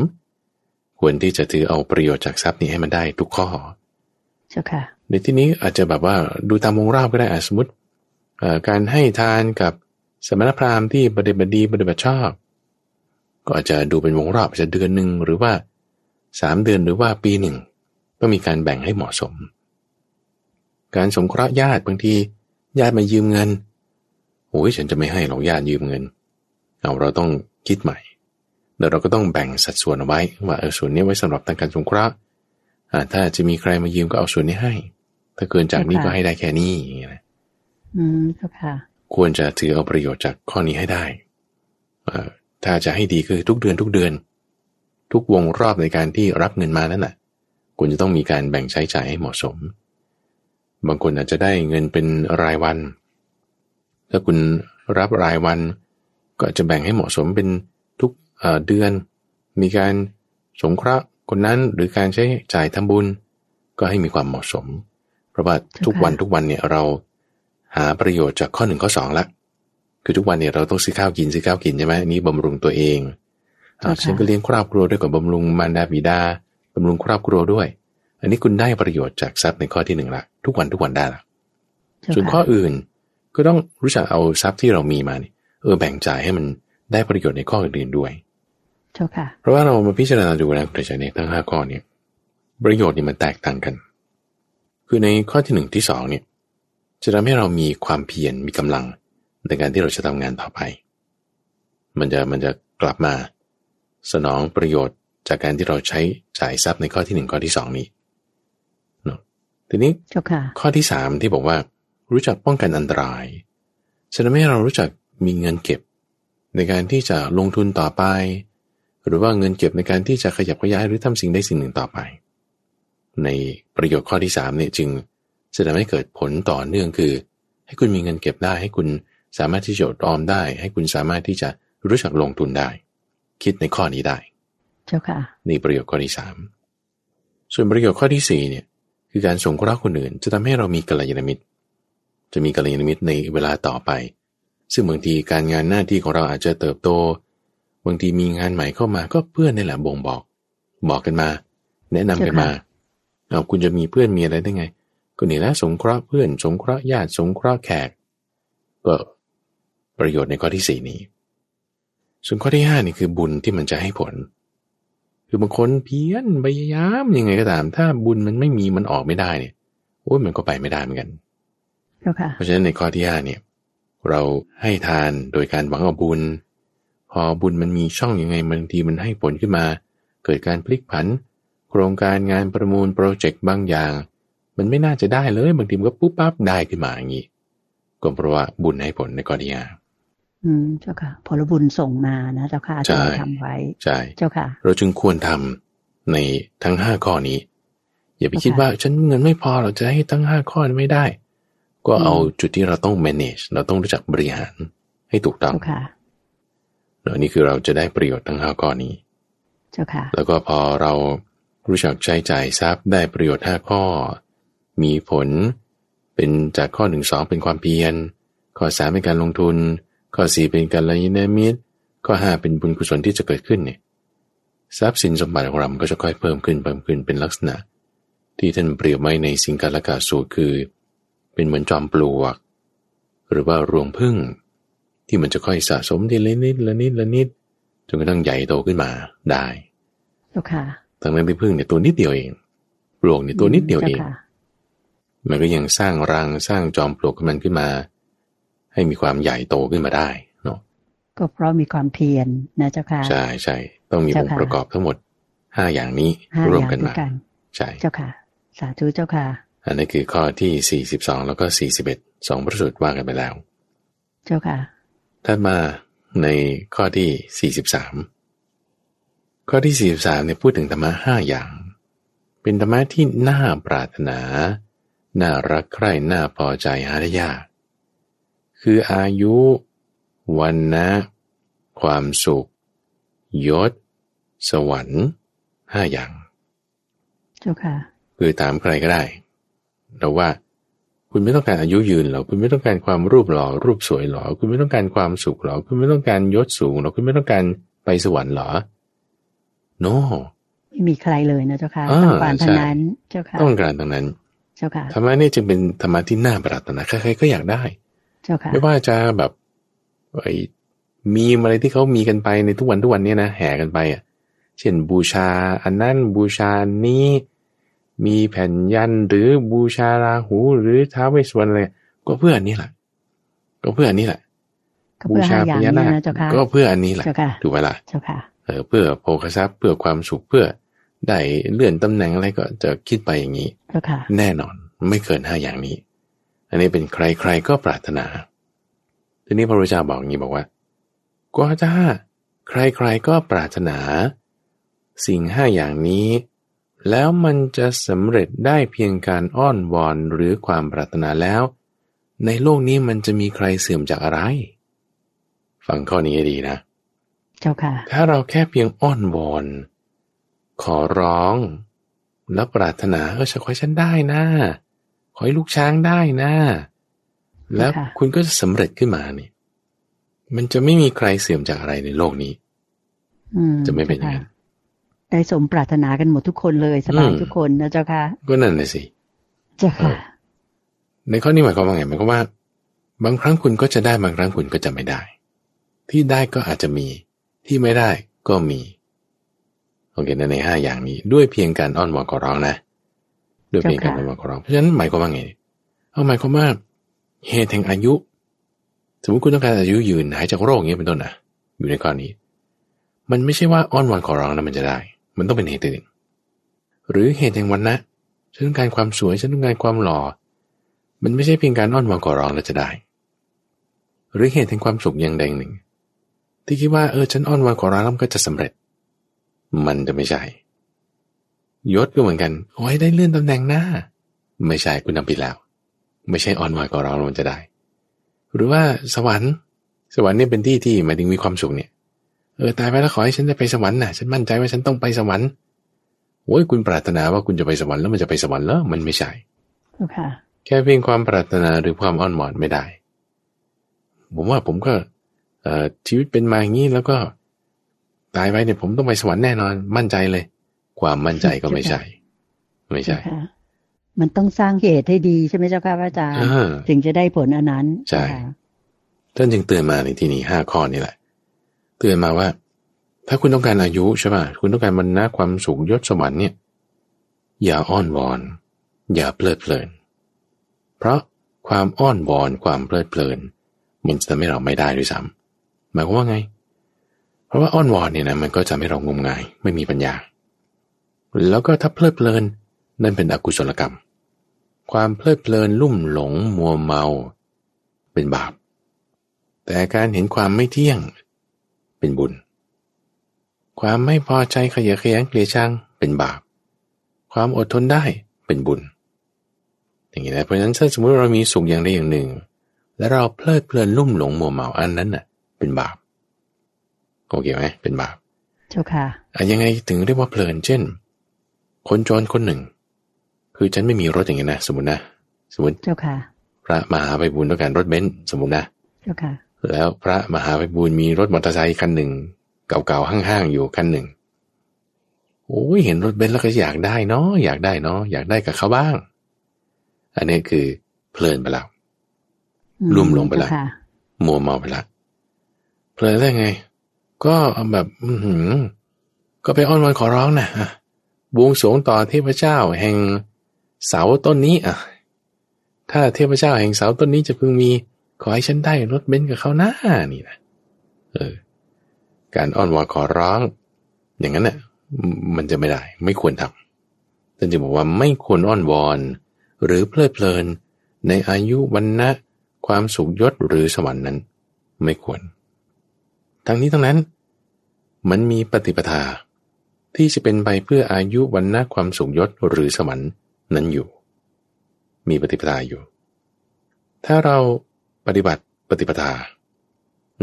ควรที่จะถือเอาประโยชน์จากทรัพย์นี้ให้มันได้ทุกข้อเจ้าค่ะในที่นี้อาจจะแบบว่าดูตามวงรอบก็ได้อาสมมติเอ่อการให้ทานกับสมณพราหมณ์ที่ปฏิบัติดีปฏิบัติชอบ ก็อาจจะดูเป็นวงรอบอาจจะเดือนหนึ่งหรือว่าสามเดือนหรือว่าปีหนึ่งต้องมีการแบ่งให้เหมาะสม การสงเคราะห์ญาติบางที ญาติมายืมเงินโอ้ยฉันจะไม่ให้หรอกญาติยืมเงิน เอาเราต้องคิดใหม่เดี๋ยวเราก็ต้องแบ่งสัดส่วนเอาไว้ว่าเออส่วนนี้ไว้สำหรับทางการสงเคราะห์อ่าถ้าจะมีใครมายืมก็เอาส่วนนี้ให้ ถ้าเกินจากนี้ก็ให้ได้แค่นี้อย่างเงี้ยนะอืมเจ้าค่ะ ควรจะถือเอาประโยชน์จากข้อนี้ให้ได้เอ่อถ้าจะให้ดีคือทุกเดือนทุกเดือน ทุกวงรอบในการที่รับเงินมานั่นน่ะควรจะต้องมีการแบ่งใช้จ่ายให้เหมาะสม บางคนอาจจะได้เงินเป็นรายวัน ถ้าคุณรับรายวัน ก็อาจจะแบ่งให้เหมาะสมเป็นทุกเอ่อเดือน มีการสงเคราะห์คนนั้นหรือการใช้จ่ายทำบุญ ก็ให้มีความเหมาะสม เพราะว่าทุกวันทุกวันเนี่ยเราหาประโยชน์จากข้อหนึ่งข้อสองละคือทุกวันเนี่ยเราต้องซื้อข้าวกินซื้อข้าวกินใช่ไหมอันนี้บำรุงตัวเองอ่าค่ะฉันก็เลี้ยงครอบครัวด้วยกับบำรุงมารดาบิดาบำรุงครอบครัวด้วย อันนี้คุณได้ประโยชน์จากทรัพย์ในข้อที่หนึ่งละทุกวันทุกวันได้ละเจ้าส่วนข้อค่ะอื่นก็ต้องรู้จักเอาทรัพย์ที่เรามีมาเนี่ยเออแบ่งจ่ายให้มันได้ประโยชน์ในข้ออื่นๆด้วยเจ้าค่ะเพราะว่าเรามาพิจารณาดูนะคุณใจเนี่ยทั้งห้าข้อเนี่ย ประโยชน์นี่มันแตกต่างกัน คือในข้อที่หนึ่งที่สองเนี่ย จะทำให้เรามีความเพียรมีกำลังในการที่เราจะทำงานต่อไป มันจะมันจะกลับมาสนองประโยชน์จากการที่เราใช้จ่ายทรัพย์ในข้อที่หนึ่งข้อที่สองนี้เนาะ ทีนี้เจ้าค่ะข้อที่สามที่บอกว่ารู้จักป้องกันอันตรายจะทำให้เรารู้จักมีเงินเก็บ ในการที่จะลงทุนต่อไป หรือว่าเงินเก็บในการที่จะขยับขยายหรือทำสิ่งใดสิ่งหนึ่งต่อไป ในประโยชน์ข้อที่สามเนี่ยจึงจะทำให้เกิดผลต่อเนื่องคือ ให้คุณมีเงินเก็บได้ ให้คุณสามารถที่จะอดออมได้ ให้คุณสามารถที่จะรู้จักลงทุนได้ คิดในข้อนี้ได้ เจ้าค่ะนี่ประโยชน์ข้อที่สามส่วนประโยชน์ข้อที่สี่เนี่ย คือการสงเคราะห์คนอื่น จะทำให้เรามีกัลยาณมิตร จะมีกัลยาณมิตรในเวลาต่อไป ซึ่งบางทีการงานหน้าที่ของเราอาจจะเติบโต บางทีมีงานใหม่เข้ามาก็เพื่อนนี่แหละบ่งบอก บอกกันมา แนะนำกันมาเอาคุณจะมีเพื่อนมีอะไรได้ไง ก็นี่แหละสงเคราะห์เพื่อน สงเคราะห์ญาติสงเคราะห์แขก ก็ประโยชน์ในข้อที่สี่นี้ ส่วนข้อที่ห้านี่คือบุญที่มันจะให้ผล คือบางคนเพี้ยนพยายามยังไงก็ตาม ถ้าบุญมันไม่มีมันออกไม่ได้เนี่ยโอ้ยมันก็ไปไม่ได้เหมือนกันเจ้าค่ะเพราะฉะนั้นในข้อที่ห้าเนี่ย เราให้ทานโดยการหวังเอาบุญ พอบุญมันมีช่องยังไงบางทีมันให้ผลขึ้นมา เกิดการพลิกผัน โครงการงานประมูลโปรเจกต์บางอย่าง มันไม่น่าจะได้เลยบางทีมันก็ปุ๊บปั๊บได้ขึ้นมาอย่างนี้ก็เพราะว่าบุญให้ผลในข้อที่ห้า อืมเจ้าค่ะ ผลบุญส่งมานะเจ้าค่ะใช่ที่เราทำไว้ ใช่ เจ้าค่ะ เราจึงควรทำในทั้งห้าข้อนี้ อย่าไปคิดค่ะว่าฉันเงินไม่พอเราจะให้ทั้งห้าข้อนี้ไม่ได้ ก็เอาจุดที่เราต้อง manage เราต้องรู้จักบริหารให้ถูกต้องเจ้าค่ะเนอะนี่คือเราจะได้ประโยชน์ทั้งห้าข้อนี้ เจ้าค่ะ แล้วก็พอเรารู้จักใช้จ่ายทรัพย์ได้ประโยชน์ห้าข้อ มีผลเป็นจากข้อหนึ่งสองเป็นความเพียร ข้อสามเป็นการลงทุน ข้อสี่เป็นการละยินมิตรข้อห้าเป็นบุญกุศลที่จะเกิดขึ้นเนี่ยทรัพย์สินสมบัติของเรามันก็จะค่อยเพิ่มขึ้นเพิ่มขึ้นเป็นลักษณะ ที่ท่านเปรียบไว้ในสิงคาลกาสูตรคือ เป็นเหมือนจอมปลวก หรือว่ารวงพึ่ง ที่มันจะค่อยสะสมทีละนิดละนิดละนิดจนกระทั่งใหญ่โตขึ้นมาได้เจ้าค่ะทั้งนั้นที่พึ่งเนี่ยตัวนิดเดียวเองปลวกเนี่ยตัวนิดเดียวเองจ้าค่ะมันก็ยังสร้างรังสร้างจอมปลวกของมันขึ้นมา ให้มีความใหญ่โตขึ้นมาได้เนาะก็เพราะมีความเพียรนะเจ้าค่ะ ใช่ใช่ต้องมีองค์เจ้าค่ะประกอบทั้งหมดห้าอย่างนี้ห้ารวอมย่างกันด้วมายกันใช่เจ้าค่ะ สาธุเจ้าค่ะ อันนี้คือข้อที่42แล้วก็41สองพระสูตรว่ากันไปแล้ว เจ้าค่ะถัดมาในข้อที่ 43 ข้อที่ 43เนี่ยพูดถึงธรรมะห้าอย่าง เป็นธรรมะที่น่าปรารถนา น่ารักใคร่ น่าพอใจหาได้ยาก คืออายุ วันนะความสุข ยศ สวรรค์ห้าอย่าง เจ้าค่ะ คือถามใครก็ได้แต่ว่า คุณไม่ต้องการอายุยืนหรอ คุณไม่ต้องการความรูปหล่อ รูปสวยหรอ คุณไม่ต้องการความสุขหรอ คุณไม่ต้องการยศสูงหรอ คุณไม่ต้องการไปสวรรค์หรอ no ไม่มีใครเลยนะเจ้าค่ะอ่าต้องการทั้งใช่นั้น เจ้าค่ะ ต้องการตรงนั้น เจ้าค่ะ ธรรมะนี่จึงเป็นธรรมะที่น่าปรารถนา ใครๆก็อยากได้ เจ้าค่ะไม่ว่าจะแบบไอ้มีมอะไรที่เขามีกันไปในทุกวันทุกวันเนี้นะแห่กันไปอะ เช่นบูชาอันนั้นบูชานี้ มีแผ่นยันหรือบูชาราหู หรือท้าวเวสสวรรณอะไรก็เพื่ออันนี้แหละก็เพื่ออันนี้แหละก็เพื่อห้าอย่างนี้นะเจ้าค่ะก็เพื่ออันนี้แหละเจ้าค่ะถูกไหมล่ะเจ้าค่ะเออเพื่อโภคทรัพย์เพื่อความสุขเพื่อได้เลื่อนตำแหน่งอะไรก็จะคิดไปอย่างนี้เจ้าค่ะแน่นอนไม่เกินห้าอย่างนี้ อันนี้เป็นใครๆก็ปรารถนา ทีนี้พระพุทธเจ้าบอกอย่างนี้บอกว่า ก็ถ้าใครๆก็ปรารถนา สิ่งห้าอย่างนี้ แล้วมันจะสำเร็จได้เพียงการอ้อนวอนหรือความปรารถนาแล้ว ในโลกนี้มันจะมีใครเสื่อมจากอะไร ฟังข้อนี้ให้ดีนะ เจ้าค่ะ ถ้าเราแค่เพียงอ้อนวอน ขอร้อง แล้วปรารถนาเออฉันขอให้ฉันได้นะ ขอให้ลูกช้างได้นะ แล้วค่ะคุณก็จะสำเร็จขึ้นมานี่ มันจะไม่มีใครเสื่อมจากอะไรในโลกนี้อืมจะไม่เป็นอย่างจ้านั้ค่ะนได้สมปรารถนากันหมดทุกคนเลยสบายอืมทุกคนนะเจ้าค่ะ ก็นั่นเลยสิ เจ้าค่ะ ในข้อนี้หมายความว่าไงหมายความว่า บางครั้งคุณก็จะได้บางครั้งคุณก็จะไม่ได้ ที่ได้ก็อาจจะมี ที่ไม่ได้ก็มี โอเคในในห้าอย่างนี้ ด้วยเพียงการอ้อนวอนขอร้องนะ ด้วยเพียงการอ้อนวอนขอร้องเพราะฉะนั้นหมายความว่าไง เอาหมายความว่าเหตุแห่งอายุ สมมติคุณต้องการอายุยืนหายจากโรคอย่างนี้ยเป็นต้นนะอยู่ในข้อนี้มันไม่ใช่ว่าอ้อนวอนขอร้องแล้วมันจะได้ มันต้องเป็นเหตุอื่นหรือเหตุแห่งวันนะฉันต้องการความสวยฉันต้องการความหล่อ มันไม่ใช่เพียงการอ้อนวอนขอร้องแล้วจะได้ หรือเหตุแห่งความสุขอย่างใดอย่างหนึ่ง ที่คิดว่าเออฉันอ้อนวอนขอร้องแล้วก็จะสำเร็จ มันจะไม่ใช่ ยศก็เหมือนกันโอ้ยได้เลื่อนตำแหน่งหน้า ไม่ใช่คุณทำผิดแล้ว ไม่ใช่อ้อนวอนขอร้องแล้วมันจะได้ หรือว่าสวรรค์ สวรรค์เนี่ยเป็นที่ที่หมายถึงมีความสุขเนี่ย เออตายไปแล้วขอให้ฉันได้ไปสวรรค์น่ะฉันมั่นใจว่าฉันต้องไปสวรรค์โอ้ยคุณปรารถนาว่าคุณจะไปสวรรค์แล้วมันจะไปสวรรค์แล้วมันไม่ใช่เจ้าค่ะแค่เพียงความปรารถนาหรือความอ้อนวอนไม่ได้ ผมว่าผมก็เอ่อชีวิตเป็นมาอย่างนี้แล้วก็ ตายไปเนี่ยผมต้องไปสวรรค์แน่นอนมั่นใจเลย ความมั่นใจก็ไม่ใช่ ไม่ใช่เจ้าค่ะมันต้องสร้างเหตุให้ดีใช่ไหมเจ้าค่ะพระอาจารย์อ่าถึงจะได้ผลอันนั้นใช่เจ้าค่ะท่านจึงเตือนมาในที่นี้ห้าข้อนี่แหละ เตือนมาว่า ถ้าคุณต้องการอายุใช่ป่ะคุณต้องการบรรณะความสุขยศสวรรค์เนี่ย อย่าอ้อนวอน อย่าเพลิดเพลิน เพราะความอ้อนวอนความเพลิดเพลิน มันจะทำให้เราไม่ได้ด้วยซ้ำหมายความว่าไง เพราะว่าอ้อนวอนเนี่ยนะมันก็จะทำให้เรางมงาย ไม่มีปัญญา แล้วก็ถ้าเพลิดเพลินนั่นเป็นอกุศลกรรม ความเพลิดเพลินลุ่มหลงมัวเมา เป็นบาป แต่การเห็นความไม่เที่ยง เป็นบุญ ความไม่พอใจขยะแขยงเกลียดชังเป็นบาป ความอดทนได้เป็นบุญ อย่างนี้นะเพราะฉะนั้นถ้าสมมติเรามีสุขอย่างใดอย่างหนึ่ง แล้วเราเพลิดเพลินลุ่มหลงมัวเมาอันนั้นน่ะ เป็นบาปโอเคไหมเป็นบาปเจ้าค่ะอะยังไงถึงเรียกว่าเพลินเช่น คนจนคนหนึ่ง คือฉันไม่มีรถอย่างนี้นะ สมมตินะสมมติเจ้าค่ะ พระมหาไปบุญต้องการรถเบนซ์สมมตินะเจ้าค่ะ แล้วพระมหาไพบูลย์มีรถมอเตอร์ไซค์คันหนึ่ง เก่าๆห้างๆอยู่คันหนึ่งโอ้ยเห็นรถเบนซ์แล้วก็อยากได้เนาะอยากได้เนาะอยากได้กับเขาบ้าง อันนี้คือเพลินไปแล้วลุ่มหลงไปละมัวเมาไปละเพลินได้ไง ก็แบบ อืก็ไปอ้อนวอนขอร้องนะ บวงสวงต่อเทพเจ้าแห่งเสาต้นนี้อะ ถ้าเทพเจ้าแห่งเสาต้นนี้จะพึงมีขอให้ฉันได้รถเบนซ์กับเขาหน้านี่นะเออ การอ้อนวอนขอร้อง อย่างนั้นเนะ่ะมันจะไม่ได้ ไม่ควรทำท่านจึงบอกว่าไม่ควรอ้อนวอน หรือเพลิดเพลิน ในอายุวันนะความสุขยศหรือสวรรค์นั้น ไม่ควร ทั้งนี้ทั้งนั้น มันมีปฏิปทา ที่จะเป็นไปเพื่ออายุวันนะความสุขยศหรือสวรรค์นั้นอยู่ มีปฏิปทาอยู่ ถ้าเราปฏิบัติปฏิปทา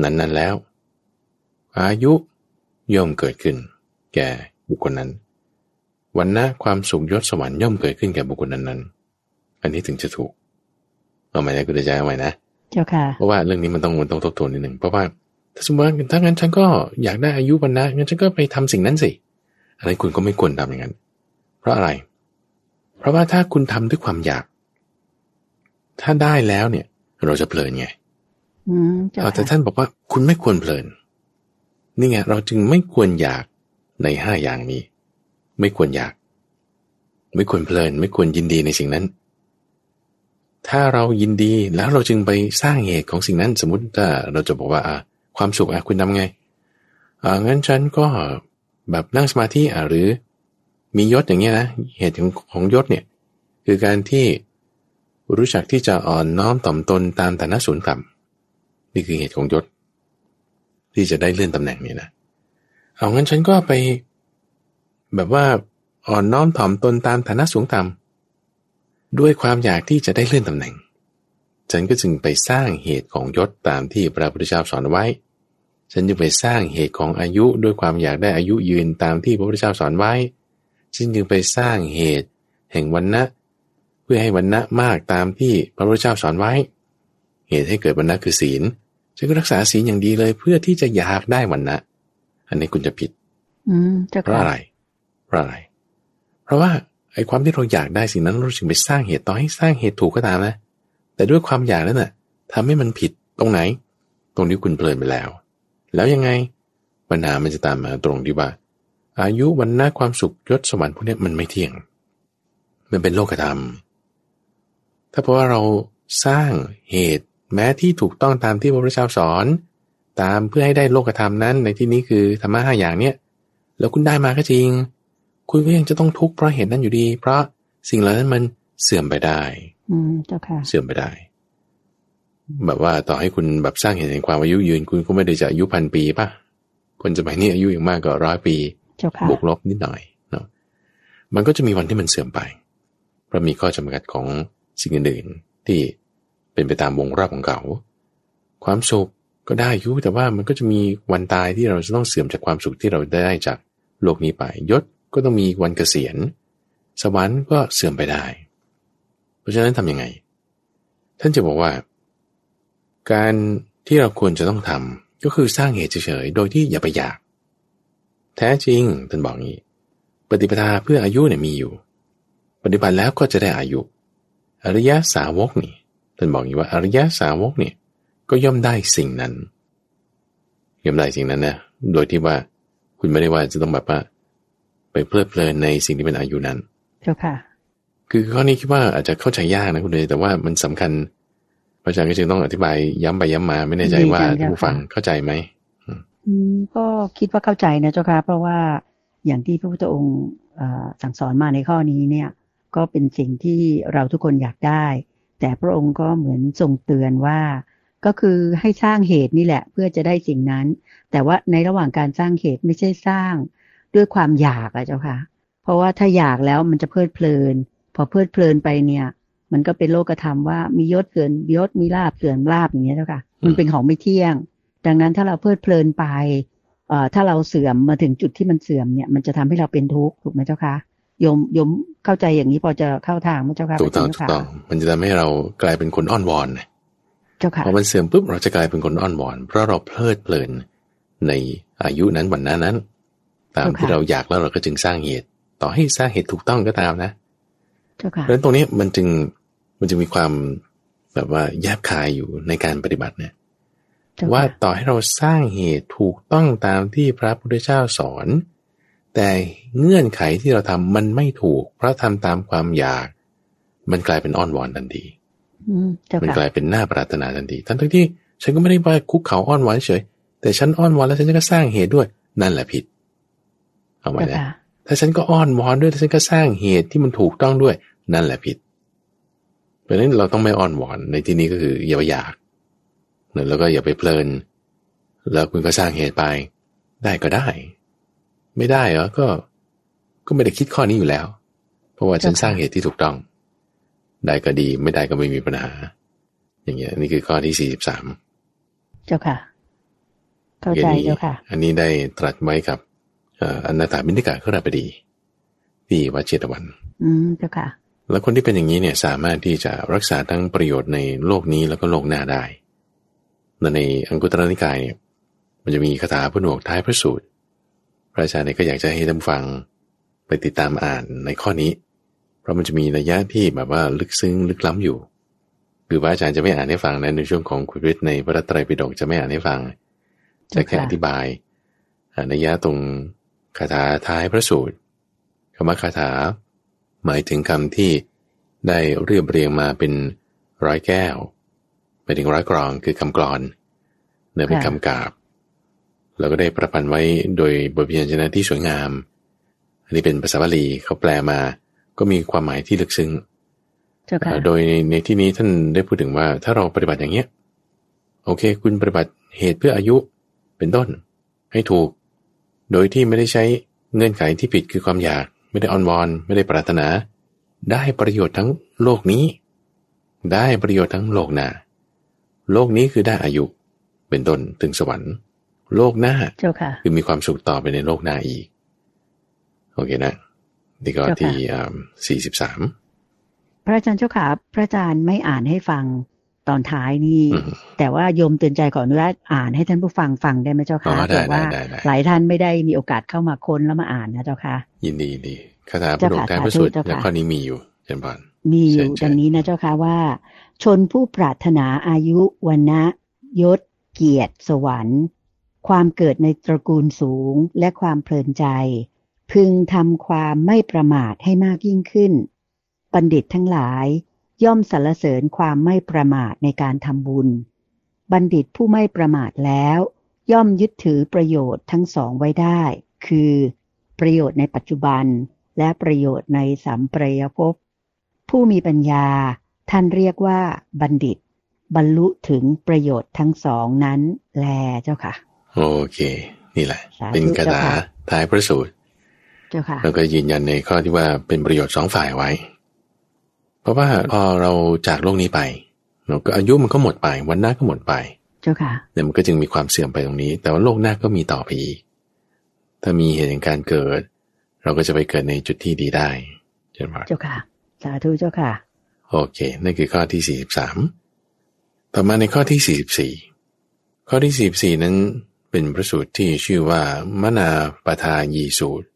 นั้นๆแล้ว อายุย่อมเกิดขึ้น แก่บุคคลนั้น วันนะความสุขยศสวรรค์ย่อมเกิดขึ้นแก่บุคคลนั้นๆอันนี้ถึงจะถูกเอาใหม่นะคุณจะเอาใหม่นะเจ้าค่ะเพราะว่าเรื่องนี้มันต้องมันต้องทบทวนนิดหนึ่งเพราะว่าถ้าสมมติว่าถ้างั้นฉันก็อยากได้อายุวันนะงั้นฉันก็ไปทำสิ่งนั้นสิ อันนั้นคุณก็ไม่ควรทำอย่างนั้น เพราะอะไร เพราะว่าถ้าคุณทำด้วยความอยาก ถ้าได้แล้วเนี่ย เราจะเพลินไงแต่ท่านบอกว่าคุณไม่ควรเพลิน นี่ไงเราจึงไม่ควรอยากในห้าอย่างนี้ ไม่ควรอยาก ไม่ควรเพลิน ไม่ควรยินดีในสิ่งนั้น ถ้าเรายินดีแล้วเราจึงไปสร้างเหตุของสิ่งนั้น สมมติถ้าเราจะบอกว่าอ่าความสุขอะคุณทำไงอ่างั้นฉันก็ แบบนั่งสมาธิอะหรือ มียศอย่างเงี้ยนะเหตุของของยศเนี่ยคือการที่รู้จักที่จะอ่อนน้อมต่อมตนตามฐานะสูงต่ำนี่คือเหตุของยศ ที่จะได้เลื่อนตำแหน่งนี่นะเอางั้นฉันก็ไป แบบว่าอ่อนน้อมถ่อมตนตามฐานะสูงต่ำด้วยความอยากที่จะได้เลื่อนตำแหน่ง ฉันก็จึงไปสร้างเหตุของยศตามที่พระพุทธเจ้าสอนไว้ ฉันจึงไปสร้างเหตุของอายุด้วยความอยากได้อายุยืนตามที่พระพุทธเจ้าสอนไว้ ฉันจึงไปสร้างเหตุ แห่งวันนะเพื่อให้วันนะมากตามที่พระพุทธเจ้าสอนไว้ เหตุให้เกิดวันนะคือศีล ฉันก็รักษาศีลอย่างดีเลย เพื่อที่จะอยากได้วันนะอันนี้คุณจะผิดเพราะอะไร เพราะอะไร เพราะว่าไอ้ความที่เราอยากได้สิ่งนั้นเราจึงไปสร้างเหตุต่อให้สร้างเหตุถูกก็ตามนะ แต่ด้วยความอยากนั้นน่ะทำให้มันผิดตรงไหน ตรงนี้คุณเพลินไปแล้ว แล้วยังไงปัญหามันจะตามมาตรงที่ว่า อายุวันหน้าความสุขยศสวรรค์พวกนี้มันไม่เที่ยง มันเป็นโลกธรรม ถ้าเพราะว่าเราสร้างเหตุแม้ที่ถูกต้องตามที่พระพุทธเจ้าสอน ตามเพื่อให้ได้โลกธรรมนั้นในที่นี้คือธรรมะห้าอย่างเนี้ยแล้วคุณได้มาก็จริง คุณก็ยังจะต้องทุกข์เพราะเหตุนั้นอยู่ดี เพราะสิ่งเหล่านั้นมันเสื่อมไปได้ อืมเจ้าค่ะ เสื่อมไปได้ แบบว่าต่อให้คุณแบบสร้างเห็นแห่งความอายุยืน คุณก็ไม่ได้จะอายุพันปีป่ะ คนสมัยนี้อายุอย่างมากก็ร้อยปีบวกลบนิดหน่อยเนาะมันก็จะมีวันที่มันเสื่อมไป เพราะมีข้อจำกัดของสิ่งอื่นๆที่เป็นไปตามวงรอบของเขา ความสุขก็ได้ยุแต่ว่ามันก็จะมีวันตายที่เราจะต้องเสื่อมจากความสุขที่เราได้จากโลกนี้ไปยศก็ต้องมีวันเกษียณ สวรรค์ก็เสื่อมไปได้ เพราะฉะนั้นทํำยังไง ท่านจะบอกว่า การที่เราควรจะต้องทำก็คือสร้างเหตุเฉยๆ โดยที่อย่าไปอยาก แท้จริงท่านบอกงี้ ปฏิปทาเพื่ออายุเนี่ยมีอยู่ ปฏิบัติแล้วก็จะได้อายุ อริยสาวกนี่ท่านบอกงี้ว่าอริยสาวกเนี่ยก็ย่อมได้สิ่งนั้นย่อมได้สิ่งนั้นนะโดยที่ว่าคุณไม่ได้ว่าจะต้องแบบว่าไปเพลิดเพลินในสิ่งที่เป็นอายุนั้นเจ้าค่ะ คือข้อนี้คิดว่าอาจจะเข้าใจยากนะคุณเลยแต่ว่ามันสำคัญ พระอาจารย์ก็จึงต้องอธิบายย้ำไปย้ำมา ไม่แน่ใจว่าผู้ฟังเข้าใจไหมอืมก็คิดว่าเข้าใจนะเจ้าค่ะ เพราะว่าอย่างที่พระพุทธองค์สั่งสอนมาในข้อนี้เนี่ย ก็เป็นสิ่งที่เราทุกคนอยากได้ แต่พระองค์ก็เหมือนทรงเตือนว่า ก็คือให้สร้างเหตุนี่แหละ เพื่อจะได้สิ่งนั้น แต่ว่าในระหว่างการสร้างเหตุไม่ใช่สร้างด้วยความอยากอะเจ้าค่ะ เพราะว่าถ้าอยากแล้วมันจะเพลิดเพลิน พอเพลิดเพลินไปเนี่ย มันก็เป็นโลกธรรมว่ามียศเกินยศมีลาบเกินลาบอย่างเงี้ยเจ้าค่ะ มันเป็นของไม่เที่ยง ดังนั้นถ้าเราเพลิดเพลินไปเอ่อถ้าเราเสื่อมมาถึงจุดที่มันเสื่อมเนี่ยมันจะทำให้เราเป็นทุกข์ถูกไหมเจ้าค่ะยมยมเข้าใจอย่างนี้พอจะเข้าทางไหมเจ้าค่ะถูกต้องถูกต้องมันจะทำให้เรากลายเป็นคนอ้อนวอนเจ้าค่ะพอมันเสื่อมปุ๊บเราจะกลายเป็นคนอ้อนวอน เพราะเราเพลิดเพลินในอายุนั้นวันนั้นนั้น ตามที่เราอยากแล้วเราก็จึงสร้างเหตุ ต่อให้สร้างเหตุถูกต้องก็ตามนะเพราะฉะนั้นตรงนี้มันจึง มันจะมีความแบบว่าแยบคายอยู่ในการปฏิบัติเนี่ยเจ้ค่ะว่าต่อให้เราสร้างเหตุถูกต้องตามที่พระพุทธเจ้าสอน แต่เงื่อนไขที่เราทำมันไม่ถูก เพราะทำตามความอยาก มันกลายเป็นอ้อนวอนทันทีอืมเจ้ามันค่ะกลายเป็นหน้าปรารถนาทันทีทั้งๆที่ฉันก็ไม่ได้ว่าคุกเขาอ้อนวอนเฉยแต่ฉันอ้อนวอนแล้วฉันก็สร้างเหตุด้วย นั่นแหละผิด เอาไว้เจ้านะค่ะถ้าฉันก็อ้อนวอนด้วยแล้วฉันก็สร้างเหตุที่มันถูกต้องด้วย นั่นแหละผิดเพ ราะฉะนั้นเราต้องไม่อ้อนวอนในที่นี้ก็คืออย่าไปอยากเนอะแล้วก็อย่าไปเพลิน แล้วคุณก็สร้างเหตุไป ได้ก็ได้ ไม่ได้เหรอก็ก็ไม่ได้คิดข้อนี้อยู่แล้ว เพราะว่าฉันสร้างเหตุที่ถูกต้อง ได้ก็ดี ไม่ได้ก็ไม่มีปัญหา อย่างเงี้ยนี่คือข้อที่สี่สิบสามเจ้าค่ะ เข้าใจเจ้าค่ะ อันนี้ได้ตรัสไว้กับเอ่ออนาถาบิณฑิกาขราบดี ที่วัดเชตวัน อืมเจ้าค่ะ แล้วคนที่เป็นอย่างนี้เนี่ยสามารถที่จะรักษาทั้งประโยชน์ในโลกนี้แล้วก็โลกหน้าได้ ในอังกุตรนิกายเนี่ยมันจะมีคาถาพนวกท้ายพระสูตร พระอาจารย์เนี่ยก็อยากจะให้ท่านฟังไปติดตามอ่านในข้อนี้ เพราะมันจะมีนัยยะที่แบบว่าลึกซึ้งลึกล้ำอยู่ คือพระอาจารย์จะไม่อ่านให้ฟังนะในช่วงของคุณวิทย์ในพระไตรปิฎกจะไม่อ่านให้ฟัง จะแค่อธิบายนัยยะตรงคาถาท้ายพระสูตรคำว่าคาถา หมายถึงคำที่ได้เรียบเรียงมาเป็นร้อยแก้วไปถึงร้อยกรองคือคำกรอนเนื้อเป็นค่ะคำกาบแล้วก็ได้ประพันธ์ไว้โดยบทเพียนชนะที่สวยงาม อันนี้เป็นภาษาบาลีเขาแปลมา ก็มีความหมายที่ลึกซึ้งเจ้าค่ะเอ่อโดยในในที่นี้ท่านได้พูดถึงว่าถ้าเราปฏิบัติอย่างเนี้ย โอเค คุณปฏิบัติเหตุเพื่ออายุเป็นต้น ให้ถูก โดยที่ไม่ได้ใช้เงื่อนไขที่ผิดคือความอยาก ไม่ได้ออนวอนไม่ได้ปรารถนา ได้ประโยชน์ทั้งโลกนี้ ได้ประโยชน์ทั้งโลกหน้า โลกนี้คือได้อายุเป็นต้นถึงสวรรค์ โลกหน้าเจ้าค่ะคือมีความสุขต่อไปในโลกหน้าอีก โอเคนะนี่ก็เจ้าค่ะที่สี่สิบสามพระอาจารย์เจ้าค่ะพระอาจารย์ไม่อ่านให้ฟัง ตอนท้ายนี่อืมแต่ว่าโยมเตือนใจขออนุญาตอ่านให้ท่านผู้ฟังฟังได้ไหมเจ้าอ๋ค่ะอได้เผื่อว่าได้ได้ได้หลายท่านไม่ได้มีโอกาสเข้ามาค้นแล้วมาอ่านนะเจ้าค่ะ ยินดียินดีคาถาพเจ้าระค่ะท้ายพระสาธุสูตรเจ้าค่ะและข้อนี้มีอยู่เช่นพานมีอยู่เชิญเชิญดังนี้นะเจ้าค่ะว่า ชนผู้ปรารถนาอายุวันนะยศ เกียรติ สวรรค์ ความเกิดในตระกูลสูงและความเพลินใจ พึงทำความไม่ประมาทให้มากยิ่งขึ้น บัณฑิตทั้งหลาย ย่อมสรรเสริญความไม่ประมาทในการทำบุญ บัณฑิตผู้ไม่ประมาทแล้ว ย่อมยึดถือประโยชน์ทั้งสองไว้ได้ คือ ประโยชน์ในปัจจุบัน และประโยชน์ในสัมปรายภพ ผู้มีปัญญา ท่านเรียกว่าบัณฑิต บรรลุถึงประโยชน์ทั้งสองนั้นแลเจ้าค่ะ โอเค นี่แหละสาธุเป็นคาถาเจ้าค่ะท้ายพระสูตรเจ้าค่ะแล้วก็ยืนยันในข้อที่ว่าเป็นประโยชน์สองฝ่ายไว้ เพราะว่าพอเราจากโลกนี้ไปเราก็อายุมันก็หมดไป วันหน้าก็หมดไป เจ้าค่ะเนี่ยมันก็จึงมีความเสื่อมไปตรงนี้ แต่ว่าโลกหน้าก็มีต่อไปอีก ถ้ามีเหตุแห่งการเกิด เราก็จะไปเกิดในจุดที่ดีได้ใช่ไหมเจ้าค่ะสาธุเจ้าค่ะ โอเค นั่นคือข้อที่43ต่อมาในข้อที่44ข้อที่44นั้นเป็นพระสูตรที่ชื่อว่ามนาปทายีสูตร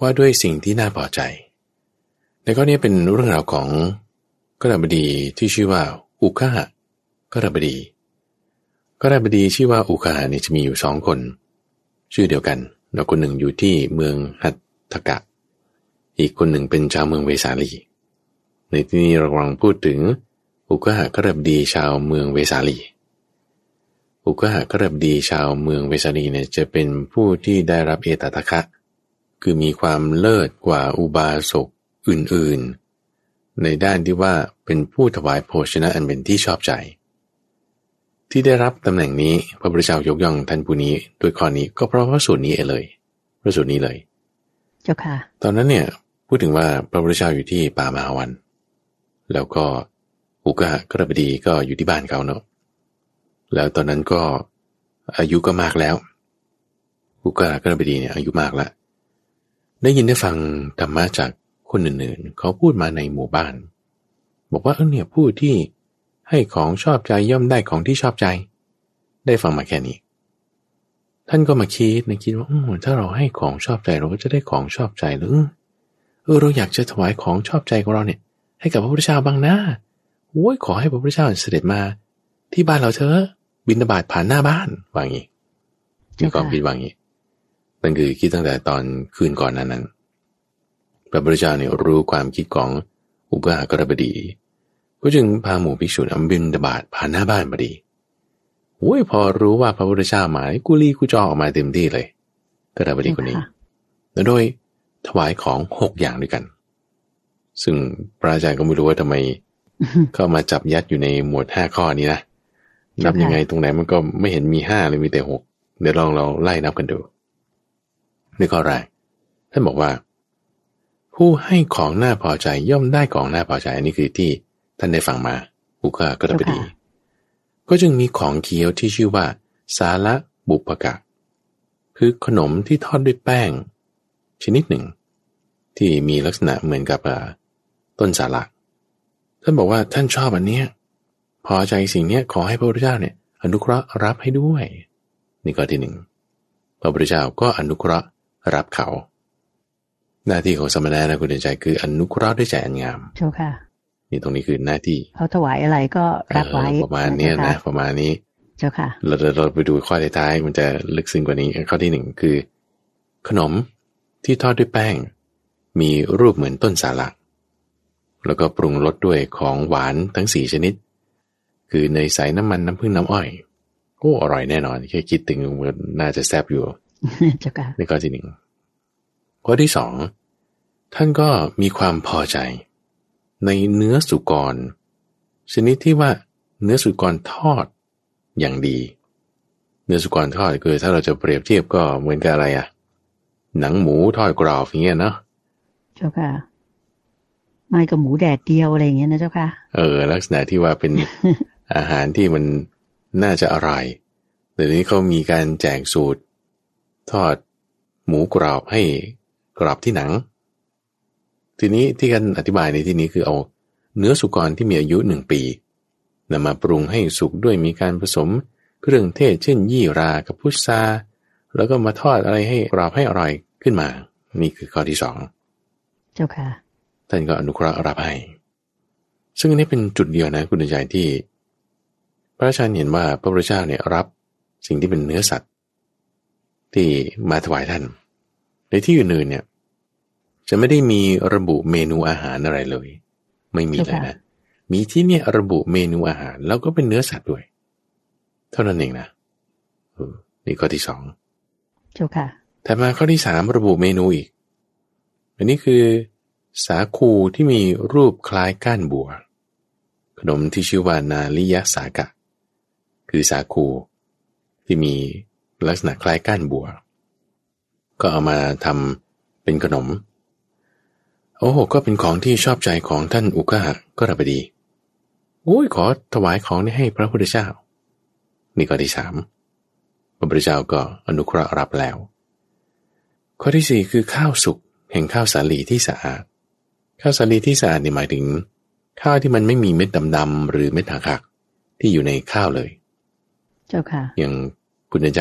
ว่าด้วยสิ่งที่น่าพอใจ ในข้อนี้เป็นเรื่องราวของกระบดีที่ชื่อว่าอุคหะกระบดีกระบดีชื่อว่าอุคหะนี่จะมีอยู่สองคน ชื่อเดียวกันแล้วคนหนึ่งอยู่ที่เมืองหัตถกะ อีกคนหนึ่งเป็นชาวเมืองเวสาลี ในที่นี้เรากำลังพูดถึงอุกหะกระบดีชาวเมืองเวสาลี อุกหะกระบดีชาวเมืองเวสาลีเนี่ยจะเป็นผู้ที่ได้รับเอตตะคะ คือมีความเลิศกว่าอุบาสก อื่นๆ ในด้านที่ว่าเป็นผู้ถวายโภชนะอันเป็นที่ชอบใจ ที่ได้รับตำแหน่งนี้พระพุทธเจ้ายกย่องท่านผู้นี้ด้วยข้อนี้ก็เพราะพระสูตรนี้เองเลยพระสูตรนี้เลย เจ้าค่ะ ตอนนั้นเนี่ยพูดถึงว่าพระพุทธเจ้าอยู่ที่ป่ามหาวัน แล้วก็อุกะกระบดีก็อยู่ที่บ้านเขาเนาะแล้วตอนนั้นก็อายุก็มากแล้ว อุกะกระบดีเนี่ยอายุมากแล้วได้ยินได้ฟังธรรมะจาก คนอื่นๆ เขาพูดมาในหมู่บ้าน บอกว่าเออเนี่ยผู้ที่ให้ของชอบใจย่อมได้ของที่ชอบใจ ได้ฟังมาแค่นี้ ท่านก็มาคิดนะคิดว่าอมถ้าเราให้ของชอบใจเราก็จะได้ของชอบใจหรือเออเราอยากจะถวายของชอบใจของเราเนี่ย ให้กับพระพุทธเจ้าบ้างนะโอ้ยขอให้พระพุทธเจ้าเสด็จมา ที่บ้านเราเถอะบินบาตผ่านหน้าบ้านว่างี้มีความคิดว่างี้นั่นคือคิดตั้งแต่ตอนคืนก่อนนั้นนั้น ระพุทธเจ้าเนี่ยรู้ความคิดของอุปหากรบดี ก็จึงพาหมู่ภิกษุอัมบินดบาตผ่านหน้าบ้านพอดีโอ้ยพอรู้ว่าพระพุทธเจ้ามากุลีกุจอออกมาเต็มที่เลยกระบดีคนนี้ แล้วโดยถวายของหกอย่างด้วยกัน ซึ่งพระอาจารย์ก็ไม่รู้ว่าทำไมเข้ามาจับยัดอยู่ในหมวดห้าข้อนี้นะนับยังไงตรงไหนมันก็ไม่เห็นมีห้าเลยมีแต่หกเดี๋ยวลองเราไล่นับกันดูในข้อแรกท่านบอกว่า ผู้ให้ของน่าพอใจย่อมได้ของน่าพอใจ อันนี้คือที่ท่านได้ฟังมาอุกากรบดี ก็จึงมีของเคี้ยวที่ชื่อว่า สาระบุปกะ คือขนมที่ทอดด้วยแป้ง ชนิดหนึ่ง ที่มีลักษณะเหมือนกับต้นสาระท่านบอกว่าท่านชอบอันเนี้ยพอใจสิ่งนี้ขอให้พระพุทธเจ้าเนี่ย อนุเคราะห์รับให้ด้วย นี่ก็ที่หนึ่งพระพุทธเจ้าก็อนุเคราะห์รับเขา หน้าที่ของสมณะนะคุณเดินใจคืออนุเคราะห์ด้วยใจอันงามเจ้าค่ะ นี่ตรงนี้คือหน้าที่เขาถวายอะไรก็รับไว้ประมาณนี้นะประมาณนี้ เจ้าค่ะ เราเราไปดูข้อท้ายมันจะลึกซึ้งกว่านี้ข้อที่หนึ่งคือ ขนมที่ทอดด้วยแป้ง มีรูปเหมือนต้นสาหลักแล้วก็ปรุงรสด้วยของหวานทั้งสี่ชนิด คือเนยใสน้ำมันน้ำผึ้งน้ำอ้อยโอ้อร่อยแน่นอนแค่คิดถึงมันน่าจะแซ่บอยู่ในข้อที่หนึ่ง ข้อที่สองท่านก็มีความพอใจ ในเนื้อสุกร ชนิดที่ว่าเนื้อสุกรทอดอย่างดี เนื้อสุกรทอดคือถ้าเราจะเปรียบเทียบก็เหมือนกับอะไรอะหนังหมูทอดกรอบอย่างเงี้ยเนาะเจ้าค่ะไม่กับหมูแดดเดียวอะไรอย่างเงี้ยนะเจ้าค่ะ เออ ลักษณะที่ว่าเป็นอาหารที่มันน่าจะอร่อยเดี๋ยวนี้เขามีการแจกสูตร ทอดหมูกรอบให้ กรอบที่หนัง ทีนี้ที่กันอธิบายในที่นี้คือเอาเนื้อสุกรที่มีอายุหนึ่งปีนำมาปรุงให้สุกด้วยมีการผสมเครื่องเทศเช่นยี่รากับพุทราแล้วก็มาทอดอะไรให้กรอบให้อร่อยขึ้นมา นี่คือข้อที่สองเจ้าค่ะท่านก็อนุเคราะห์รับให้ ซึ่งอันนี้เป็นจุดเดียวนะคุณใจที่ พระอาจารย์เห็นว่าพระพุทธเจ้าเนี่ยรับสิ่งที่เป็นเนื้อสัตว์ ที่มาถวายท่าน ในที่อื่นๆเนี่ย จะไม่ได้มีระบุเมนูอาหารอะไรเลย ไม่มีเลยนะ มีที่เนี่ยระบุเมนูอาหาร แล้วก็เป็นเนื้อสัตว์ด้วย เท่านั้นเองนะนี่ข้อที่สองเจ้าค่ะแต่มาข้อที่สามระบุเมนูอีก อันนี้คือ สาคูที่มีรูปคล้ายก้านบัว ขนมที่ชื่อว่านาลิยสากะ คือสาคูที่มีลักษณะคล้ายก้านบัว ก็เอามาทำเป็นขนม โอ้โหก็เป็นของที่ชอบใจของท่านอุกะก็รับดีโอ้ยขอถวายของนี้ให้พระพุทธเจ้า นี่ข้อที่สามพระพุทธเจ้าก็อนุเคราะห์รับแล้ว ข้อที่สี่คือข้าวสุกแห่งข้าวสาลีที่สะอาด ข้าวสาลีที่สะอาดนี่หมายถึง ข้าวที่มันไม่มีเม็ดดำๆหรือเม็ดหักๆที่อยู่ในข้าวเลย เจ้าค่ะ อย่างคุณใจ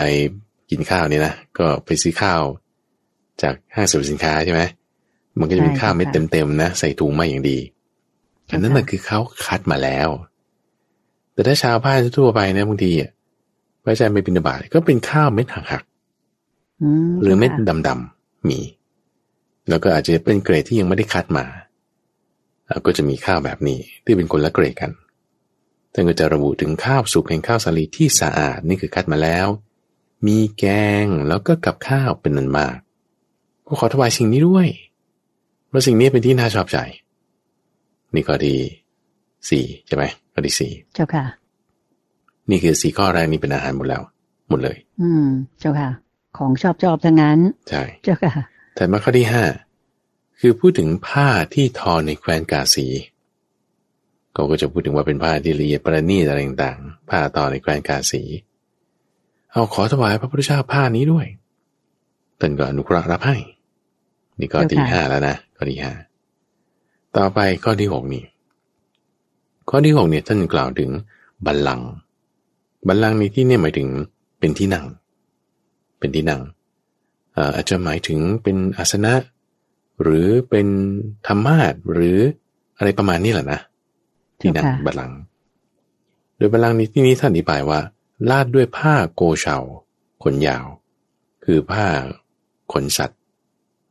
กินข้าวนี่นะก็ไปซื้อข้าว จากห้างสรรพสินค้าใช่ไหมมันก็จะมีข้าวเม็ดเต็มๆนะ ใส่ถุงมาอย่างดี อันนั้นมันคือเขาคัดมาแล้ว แต่ถ้าชาวบ้านทั่วไปนะบางทีอะพระอาจารย์ไปบินบาตก็เป็นข้าวเม็ดหักๆหรือเม็ดดำๆมี แล้วก็อาจจะเป็นเกรดที่ยังไม่ได้คัดมาก็จะมีข้าวแบบนี้ที่เป็นคนละเกรดกันท่านก็จะระบุถึงข้าวสุกแห่งข้าวสาลีที่สะอาดนี่คือคัดมาแล้ว มีแกงแล้วก็กับข้าวเป็นนันมาก ก็ขอถวายสิ่งนี้ด้วยเพราะสิ่งนี้เป็นที่น่าชอบใจ นี่ข้อที่สี่ใช่ไหมข้อที่สี่เจ้าค่ะ นี่คือสี่ข้อแรกนี้เป็นอาหารหมดแล้ว หมดเลย อืม เจ้าค่ะ ของชอบชอบทั้งนั้น ใช่ เจ้าค่ะ แต่มาข้อที่ห้าคือพูดถึงผ้าที่ทอในแคว้นกาสีเขาก็จะพูดถึงว่าเป็นผ้าที่ละเอียดประณีตอะไรต่างๆ ผ้าทอในแคว้นกาสี เอาขอถวายพระพุทธเจ้าผ้านี้ด้วยท่านก็อนุเคราะห์รับให้ นี่ก็ที่ห้าแล้วนะข้อที่ห้าต่อไปข้อที่หกนี่ ข้อที่หกเนี่ยท่านกล่าวถึงบัลลังก์บัลลังก์ในที่นี่หมายถึงเป็นที่นั่ง เป็นที่นั่งอาจจะหมายถึงเป็นอาสนะ หรือเป็นธรรมาทหรืออะไรประมาณนี้แหละนะที่นั่งบัลลังก์โดยบัลลังก์นี้ที่นี้ท่านอธิบายว่า ลาดด้วยผ้าโกเชาขนยาว คือผ้าขนสัตว์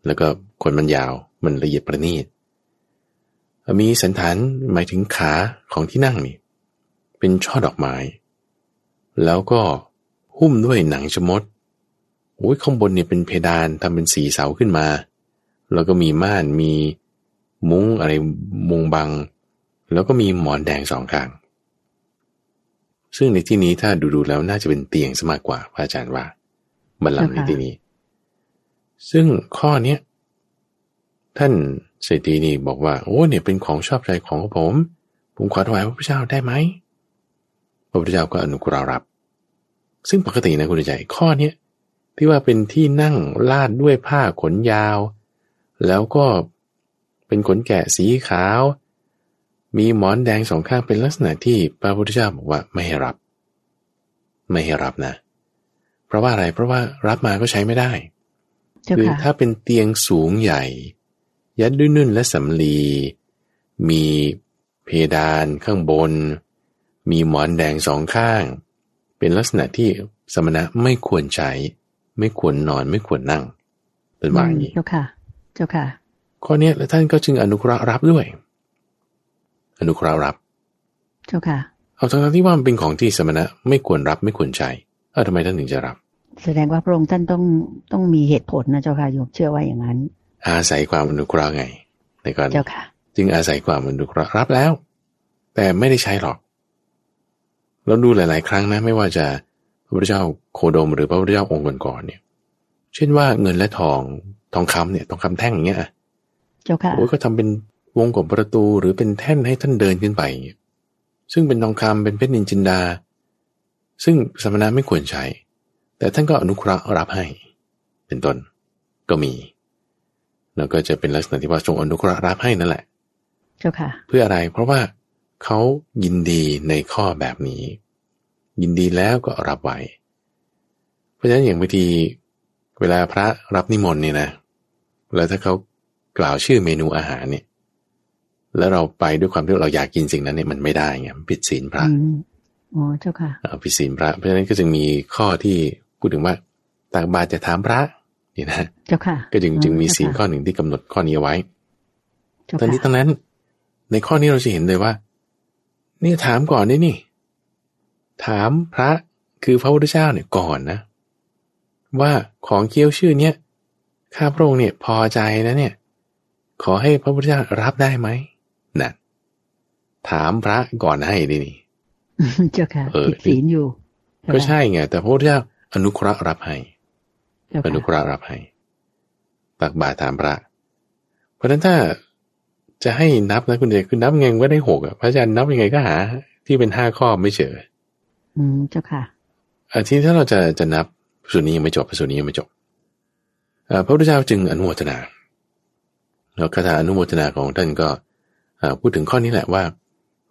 แล้วก็ขนมันยาวมันละเอียดประณีตมีสันฐานหมายถึงขาของที่นั่งนี่เป็นช่อดอกไม้ แล้วก็หุ้มด้วยหนังชมดโอ้ยข้างบนเนี่ยเป็นเพดานทำเป็นสีเสาขึ้นมา แล้วก็มีม่านมีมุ้งอะไรมุงบัง แล้วก็มีหมอนแดงสองข้าง ซึ่งในที่นี้ถ้าดูๆแล้วน่าจะเป็นเตียงซะมากกว่าพระอาจารย์ว่าบัลลังก์ในที่นี้ ซึ่งข้อเนี้ยท่านเศรษฐีนี่บอกว่าโอ้เนี่ยเป็นของชอบใจของผม ผมขอถวายพระพุทธเจ้าได้ไหมพระพุทธเจ้าก็อนุกรารับ ซึ่งปกตินะคุณใจข้อเนี้ยที่ว่าเป็นที่นั่งลาดด้วยผ้าขนยาว แล้วก็เป็นขนแกะสีขาว มีหมอนแดงสองข้างเป็นลักษณะที่พระพุทธเจ้าบอกว่าไม่ให้รับ ไม่ให้รับนะ เพราะว่าอะไรเพราะว่ารับมาก็ใช้ไม่ได้ คือถ้าเป็นเตียงสูงใหญ่ ยัดด้วยนุ่นและสำลี มีเพดานข้างบน มีหมอนแดงสองข้าง เป็นลักษณะที่สมณะไม่ควรใช้ ไม่ควรนอนไม่ควรนั่ง เป็นว่าอย่างนี้เจ้าค่ะ เจ้าค่ะข้อนี้แล้วท่านก็จึงอนุเคราะห์รับด้วย อนุเคราะห์รับ เจ้าค่ะ เอาทั้งที่ว่ามันเป็นของที่สมณะไม่ควรรับไม่ควรใช้เออทำไมท่านถึงจะรับ แสดงว่าพระองค์ท่านต้องต้องมีเหตุผลนะเจ้าค่ะโยมเชื่อว่าอย่างนั้น อาศัยความอนุเคราะห์ไงในก่อนเจ้าค่ะ จึงอาศัยความอนุเคราะห์รับแล้ว แต่ไม่ได้ใช้หรอก เราดูหลาย ๆ ครั้งนะ ไม่ว่าจะพระพุทธเจ้าโคดมหรือพระพุทธเจ้าองค์ก่อนๆเนี่ย เช่นว่าเงินและทองทองคำเนี่ยทองคำแท่งอย่างเงี้ยเจ้าค่ะโอ้ยก็ทำเป็นวงกบประตูหรือเป็นแท่นให้ท่านเดินขึ้นไปซึ่งเป็นทองคำเป็นเพชรนินจินดา ซึ่งสมณะไม่ควรใช้ แต่ท่านก็อนุเคราะห์รับให้ เป็นต้นก็มี แล้วก็จะเป็นลักษณะที่ว่าทรงอนุเคราะห์รับให้นั่นแหละเจ้าค่ะ เพื่ออะไรเพราะว่าเขายินดีในข้อแบบนี้ ยินดีแล้วก็รับไว้ เพราะฉะนั้นอย่างบางทีเวลาพระรับนิมนต์เนี่ยนะ แล้วถ้าเขากล่าวชื่อเมนูอาหารเนี่ย แล้วเราไปด้วยความที่เราอยากกินสิ่งนั้นเนี่ยมันไม่ได้ไงผิดศีลพระอ๋อเจ้าค่ะผิดศีลพระ เพราะฉะนั้นก็จึงมีข้อที่ พูดถึงว่าตักบาตรจะถามพระนี่นะเจ้าค่ะ ก็จึงจึงมีศีลข้อหนึ่งที่กำหนดข้อนี้เอาไว้ตอนนี้ทั้งนั้น ในข้อนี้เราจะเห็นเลยว่า นี่ถามก่อนนี่นี่ ถามพระคือพระพุทธเจ้าเนี่ยก่อนนะ ว่าของเคี้ยวชื่อเนี้ยข้าพระองค์เนี่ยพอใจนะเนี่ย ขอให้พระพุทธเจ้ารับได้ไหมนั่นถามพระก่อนให้ดินี่เจ้าค่ะผิดศีลอยู่ ก็ใช่ไงแต่พระพุทธเจ้า อนุเคราะห์รับให้ อนุเคราะห์รับให้ตักบาตรถามพระ เพราะฉะนั้นถ้าจะให้นับนะคุณเดชคือนับไงก็ได้หกอะพระอาจารย์นับยังไงก็หา ที่เป็นห้าข้อไม่เจอ อืมเจ้าค่ะอาทีถ้าเราจะจะนับส่วนนี้ยังไม่จบส่วนนี้ยังไม่จบพระพุทธเจ้าจึงอนุโมทนาแล้วคาถาอนุโมทนาของท่านก็พูดถึงข้อนี้แหละว่า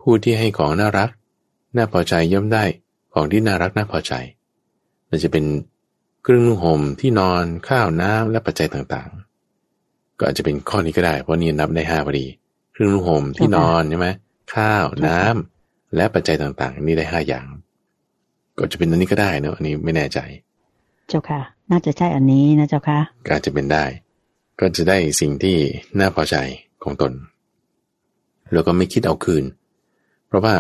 ผู้ที่ให้ของน่ารัก น่าพอใจย่อมได้ของที่น่ารักน่าพอใจ มันจะเป็นเครื่องนุ่งห่มที่นอนข้าวน้ำและปัจจัยต่างๆ ก็อาจจะเป็นข้อนี้ก็ได้ เพราะนี่นับได้ห้าพอดี เครื่องนุ่งห่มที่นอนใช่ไหมข้าวน้ำและปัจจัยต่างๆ นี่ได้ห้าอย่าง ก็จะเป็นอันนี้ก็ได้นะอันนี้ไม่แน่ใจ เจ้าค่ะ น่าจะใช่อันนี้นะเจ้าค่ะก็จะเป็นได้ ก็จะได้สิ่งที่น่าพอใจของตน แล้วก็ไม่คิดเอาคืน เพราะว่า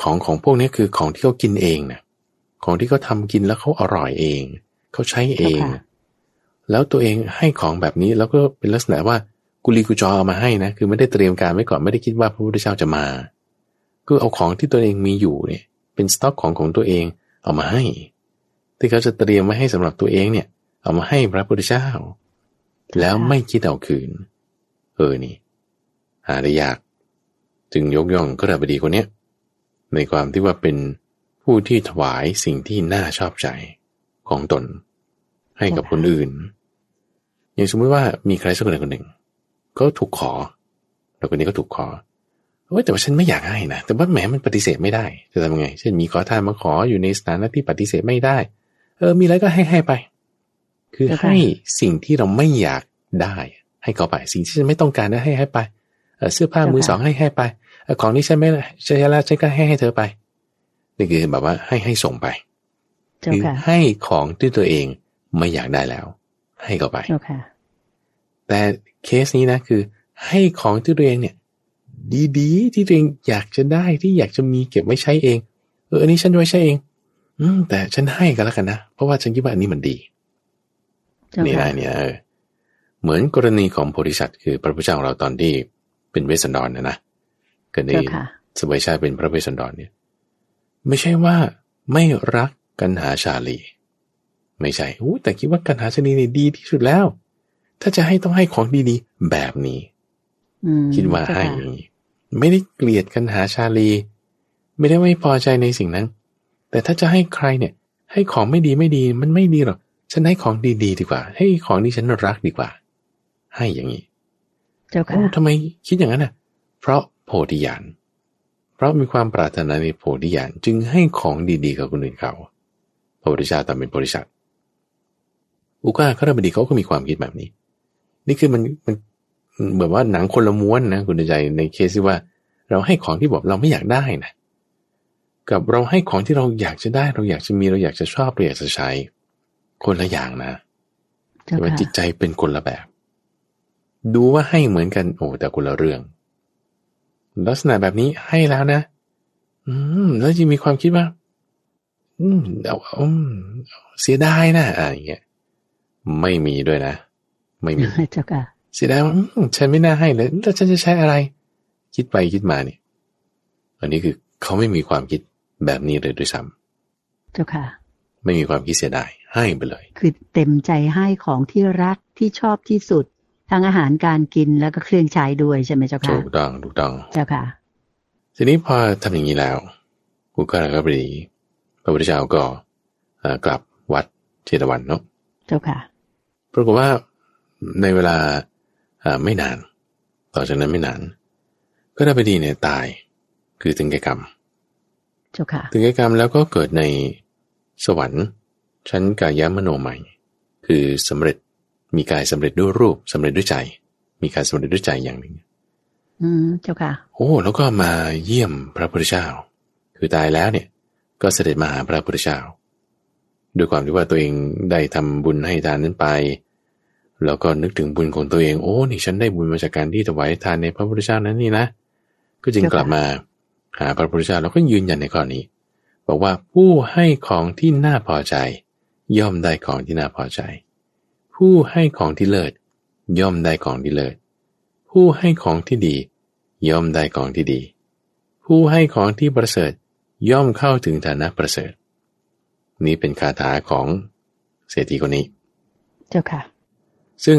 ของของพวกนี้คือของที่เขากินเองนะ ของที่เขาทากินแล้วเขาอร่อยเอง เขาใช้เอง แล้วตัวเองให้ของแบบนี้แล้วก็เป็นลักษณะว่ากุลีกุจอเอามาให้นะ คือไม่ได้เตรียมการไว้ก่อนไม่ได้คิดว่าพระพุทธเจ้าจะมาก็เอาของที่ตัวเองมีอยู่เนี่ยเป็นสต็อกของของตัวเองเอามาให้ ที่เขาจะเตรียมไว้ให้สำหรับตัวเองเนี่ย เอามาให้พระพุทธเจ้า แล้วไม่คิดเอาคืน เออนี่ หาได้ยาก จึงยกย่องก็ระบดีคนเนี้ยในความที่ว่าเป็น ผู้ที่ถวายสิ่งที่น่าชอบใจของตน ให้กับคนอื่น อย่างสมมติว่ามีใครสักคนคนหนึ่ง ก็ถูกขอแล้วคนนี้ก็ถูกขอโอ้แต่ว่าฉันไม่อยากให้นะแต่ว่าแหมมันปฏิเสธไม่ได้จะทำไงเช่นมีขอทานมาขออยู่ในสถานะที่ปฏิเสธไม่ได้ เออ มีอะไรก็ให้ให้ไป คือให้สิ่งที่เราไม่อยากได้ ให้เขาไป สิ่งที่ฉันไม่ต้องการนะให้ให้ไปเสื้อผ้ามือสองให้ให้ไปของนี้ฉันไม่ใช่แล้วฉันก็ให้ให้เธอไป นี่คือแบบว่าให้ให้ส่งไปคือให้ของที่ตัวเองไม่อยากได้แล้ว ให้เขาไปแต่เคสนี้นะคือ ให้ของที่ตัวเองเนี่ย ดีๆ ที่ตัวเองอยากจะได้ที่อยากจะมีเก็บไว้ใช้เอง เอออันนี้ฉันไว้ใช้เอง อืม แต่ฉันให้กันแล้วกันนะเพราะว่าฉันคิดว่าอันนี้มันดีนี่นะเนี่ยเออเหมือนกรณีของโพธิสัตว์คือพระพุทธเจ้าเราตอนที่เป็นเวสสันดรนะนะก็ได้สมัยชาเป็นพระเวสสันดรเนี่ย ไม่ใช่ว่าไม่รักกันหาชาลี ไม่ใช่โอ้แต่คิดว่ากันหาชาลีนี่ดีที่สุดแล้ว ถ้าจะให้ต้องให้ของดีๆแบบนี้คิดว่าให้อย่างนี้ไม่ได้เกลียดกันหาชาลี ไม่ได้ไม่พอใจในสิ่งนั้น แต่ถ้าจะให้ใครเนี่ย ให้ของไม่ดีไม่ดี มันไม่ดีหรอกฉันให้ของดีๆดีกว่า ให้ของที่ฉันรักดีกว่า ให้อย่างนี้เจ้าค่ะทำไมคิดอย่างนั้นอะ เพราะโพธิญาณ เพราะมีความปรารถนาในโพธิญาณจึงให้ของดีๆกับคนอื่นเขาพระพุทธเจ้าตามเป็นบริษัทอุก้าข้าราชบดีเขาก็มีความคิดแบบนี้ นี่คือมันมันเหมือนว่าหนังคนละม้วนนะคุณใจในเคสที่ว่า เราให้ของที่บอกเราไม่อยากได้นะกับเราให้ของที่เราอยากจะได้ เราอยากจะมีเราอยากจะชอบเราอยากจะใช้ คนละอย่างนะแต่ว่าจิตใจเป็นคนละแบบ ดูว่าให้เหมือนกันโอ้แต่คนละเรื่อง ลักษณะแบบนี้ให้แล้วนะ อืม แล้วจะมีความคิดว่า อืมเอาอืมเสียดายนะอ่าอย่างเงี้ยไม่มีด้วยนะ ไม่มีเจ้าค่ะเสียดายว่าฉันไม่น่าให้เลยแล้วฉันจะใช้อะไร คิดไปคิดมาเนี่ยอันนี้คือเขาไม่มีความคิดแบบนี้เลยด้วยซ้ำเจ้าค่ะ ไม่มีความคิดเสียดายให้ไปเลย คือเต็มใจให้ของที่รักที่ชอบที่สุด ทั้งอาหารการกินแล้วก็เครื่องใช้ด้วยใช่ไหมเจ้าค่ะถูกต้องถูกต้องเจ้าค่ะ ทีนี้พอทำอย่างนี้แล้วอุกาลกบดีพระพุทธเจ้าก็กลับวัดเจตวันเนาะเจ้าค่ะปรากฏว่าในเวลาไม่นาน ต่อจากนั้นไม่นาน ก็ได้ไปดีเนี่ยตายคือถึงแก่กรรมเจ้าค่ะถึงแก่กรรมแล้วก็เกิดในสวรรค์ชั้นกายมโนใหม่ คือสำเร็จ มีกายสำเร็จด้วยรูปสำเร็จด้วยใจ มีกายสำเร็จด้วยใจอย่างหนึ่ง อืมเจ้าค่ะ โอ้แล้วก็มาเยี่ยมพระพุทธเจ้า คือตายแล้วเนี่ย ก็เสด็จมาหาพระพุทธเจ้าด้วยความที่ว่าตัวเองได้ทำบุญให้ทานนั้นไป แล้วก็นึกถึงบุญของตัวเอง โอ้ นี่ฉันได้บุญมาจากการที่ถวายทานในพระพุทธเจ้านั้นนี่นะ ก็จึงกลับมาหาพระพุทธเจ้าแล้วก็ยืนยันในข้อนี้ บอกว่าผู้ให้ของที่น่าพอใจ ย่อมได้ของที่น่าพอใจ ผู้ให้ของที่เลิศย่อมได้ของที่เลิศ ผู้ให้ของที่ดี ย่อมได้ของที่ดี ผู้ให้ของที่ประเสริฐย่อมเข้าถึงฐานะประเสริฐ นี้เป็นคาถาของเศรษฐีคนนี้ เจ้าค่ะ ซึ่ง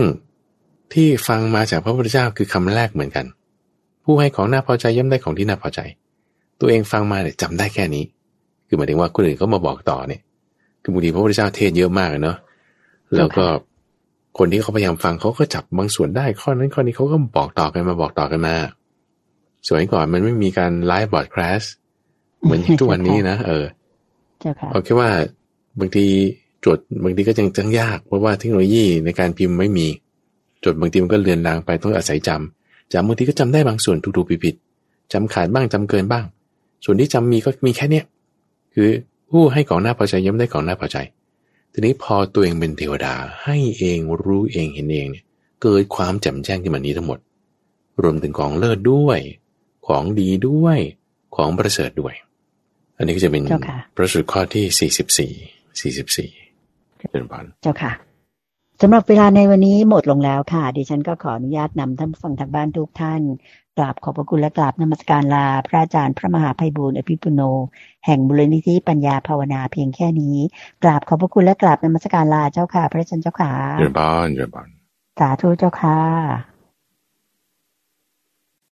ที่ฟังมาจากพระพุทธเจ้าคือคำแรกเหมือนกัน ผู้ให้ของน่าพอใจย่อมได้ของที่น่าพอใจ ตัวเองฟังมาเนี่ยจำได้แค่นี้ คือหมายถึงว่าคนอื่นเขามาบอกต่อเนี่ย คือบางทีพระพุทธเจ้าเทศเยอะมากเนาะแล้วก็ คนที่เขาพยายามฟังเขาก็จับบางส่วนได้ข้อนั้นข้อนี้เขาก็บอกต่อกันมาบอกต่อกันมาสมัยก่อนมันไม่มีการไลฟ์บอร์ดคลาสเหมือนทุกวันนี้นะเออเอาแค่ว่าบางทีจดบางทีก็ยังจังยากเพราะว่าเทคโนโลยีในการพิมพ์ไม่มีจดบางทีมันก็เลือนลางไปต้องอาศัยจำจำบางทีก็จำได้บางส่วนถูกๆผิดๆจำขาดบ้างจำเกินบ้าง ส่วนที่จำมีก็มีแค่เนี้ยคือผู้ให้ของหน้าพอใจย่อมได้ของหน้าพอใจ ทีนี้พอตัวเองเป็นเทวดาให้เองรู้เองเห็นเองเนี่ยเกิดความแจ่มแจ้งขึ้นมานี้ทั้งหมด รวมถึงของเลิศด้วย ของดีด้วยของประเสริฐด้วย อันนี้ก็จะเป็นพระสุดข้อที่สี่สิบสี่สี่สิบสี่เป็นพันเจ้าค่ะสำหรับเวลาในวันนี้หมดลงแล้วค่ะ ดิฉันก็ขออนุญาตนำท่านฟังทางบ้านทุกท่านกราบขอบพระคุณและกราบนมัสการลา พระอาจารย์พระมหาภัยบูร์อภิปุโน แห่งบุรณิธิปัญญาภาวนาเพียงแค่นี้ กราบขอบพระคุณและกราบนมัสการลาเจ้าค่ะ พระอาจารย์เจ้าค่ะเจริญบานเจริญบานสาธุเจ้าค่ะ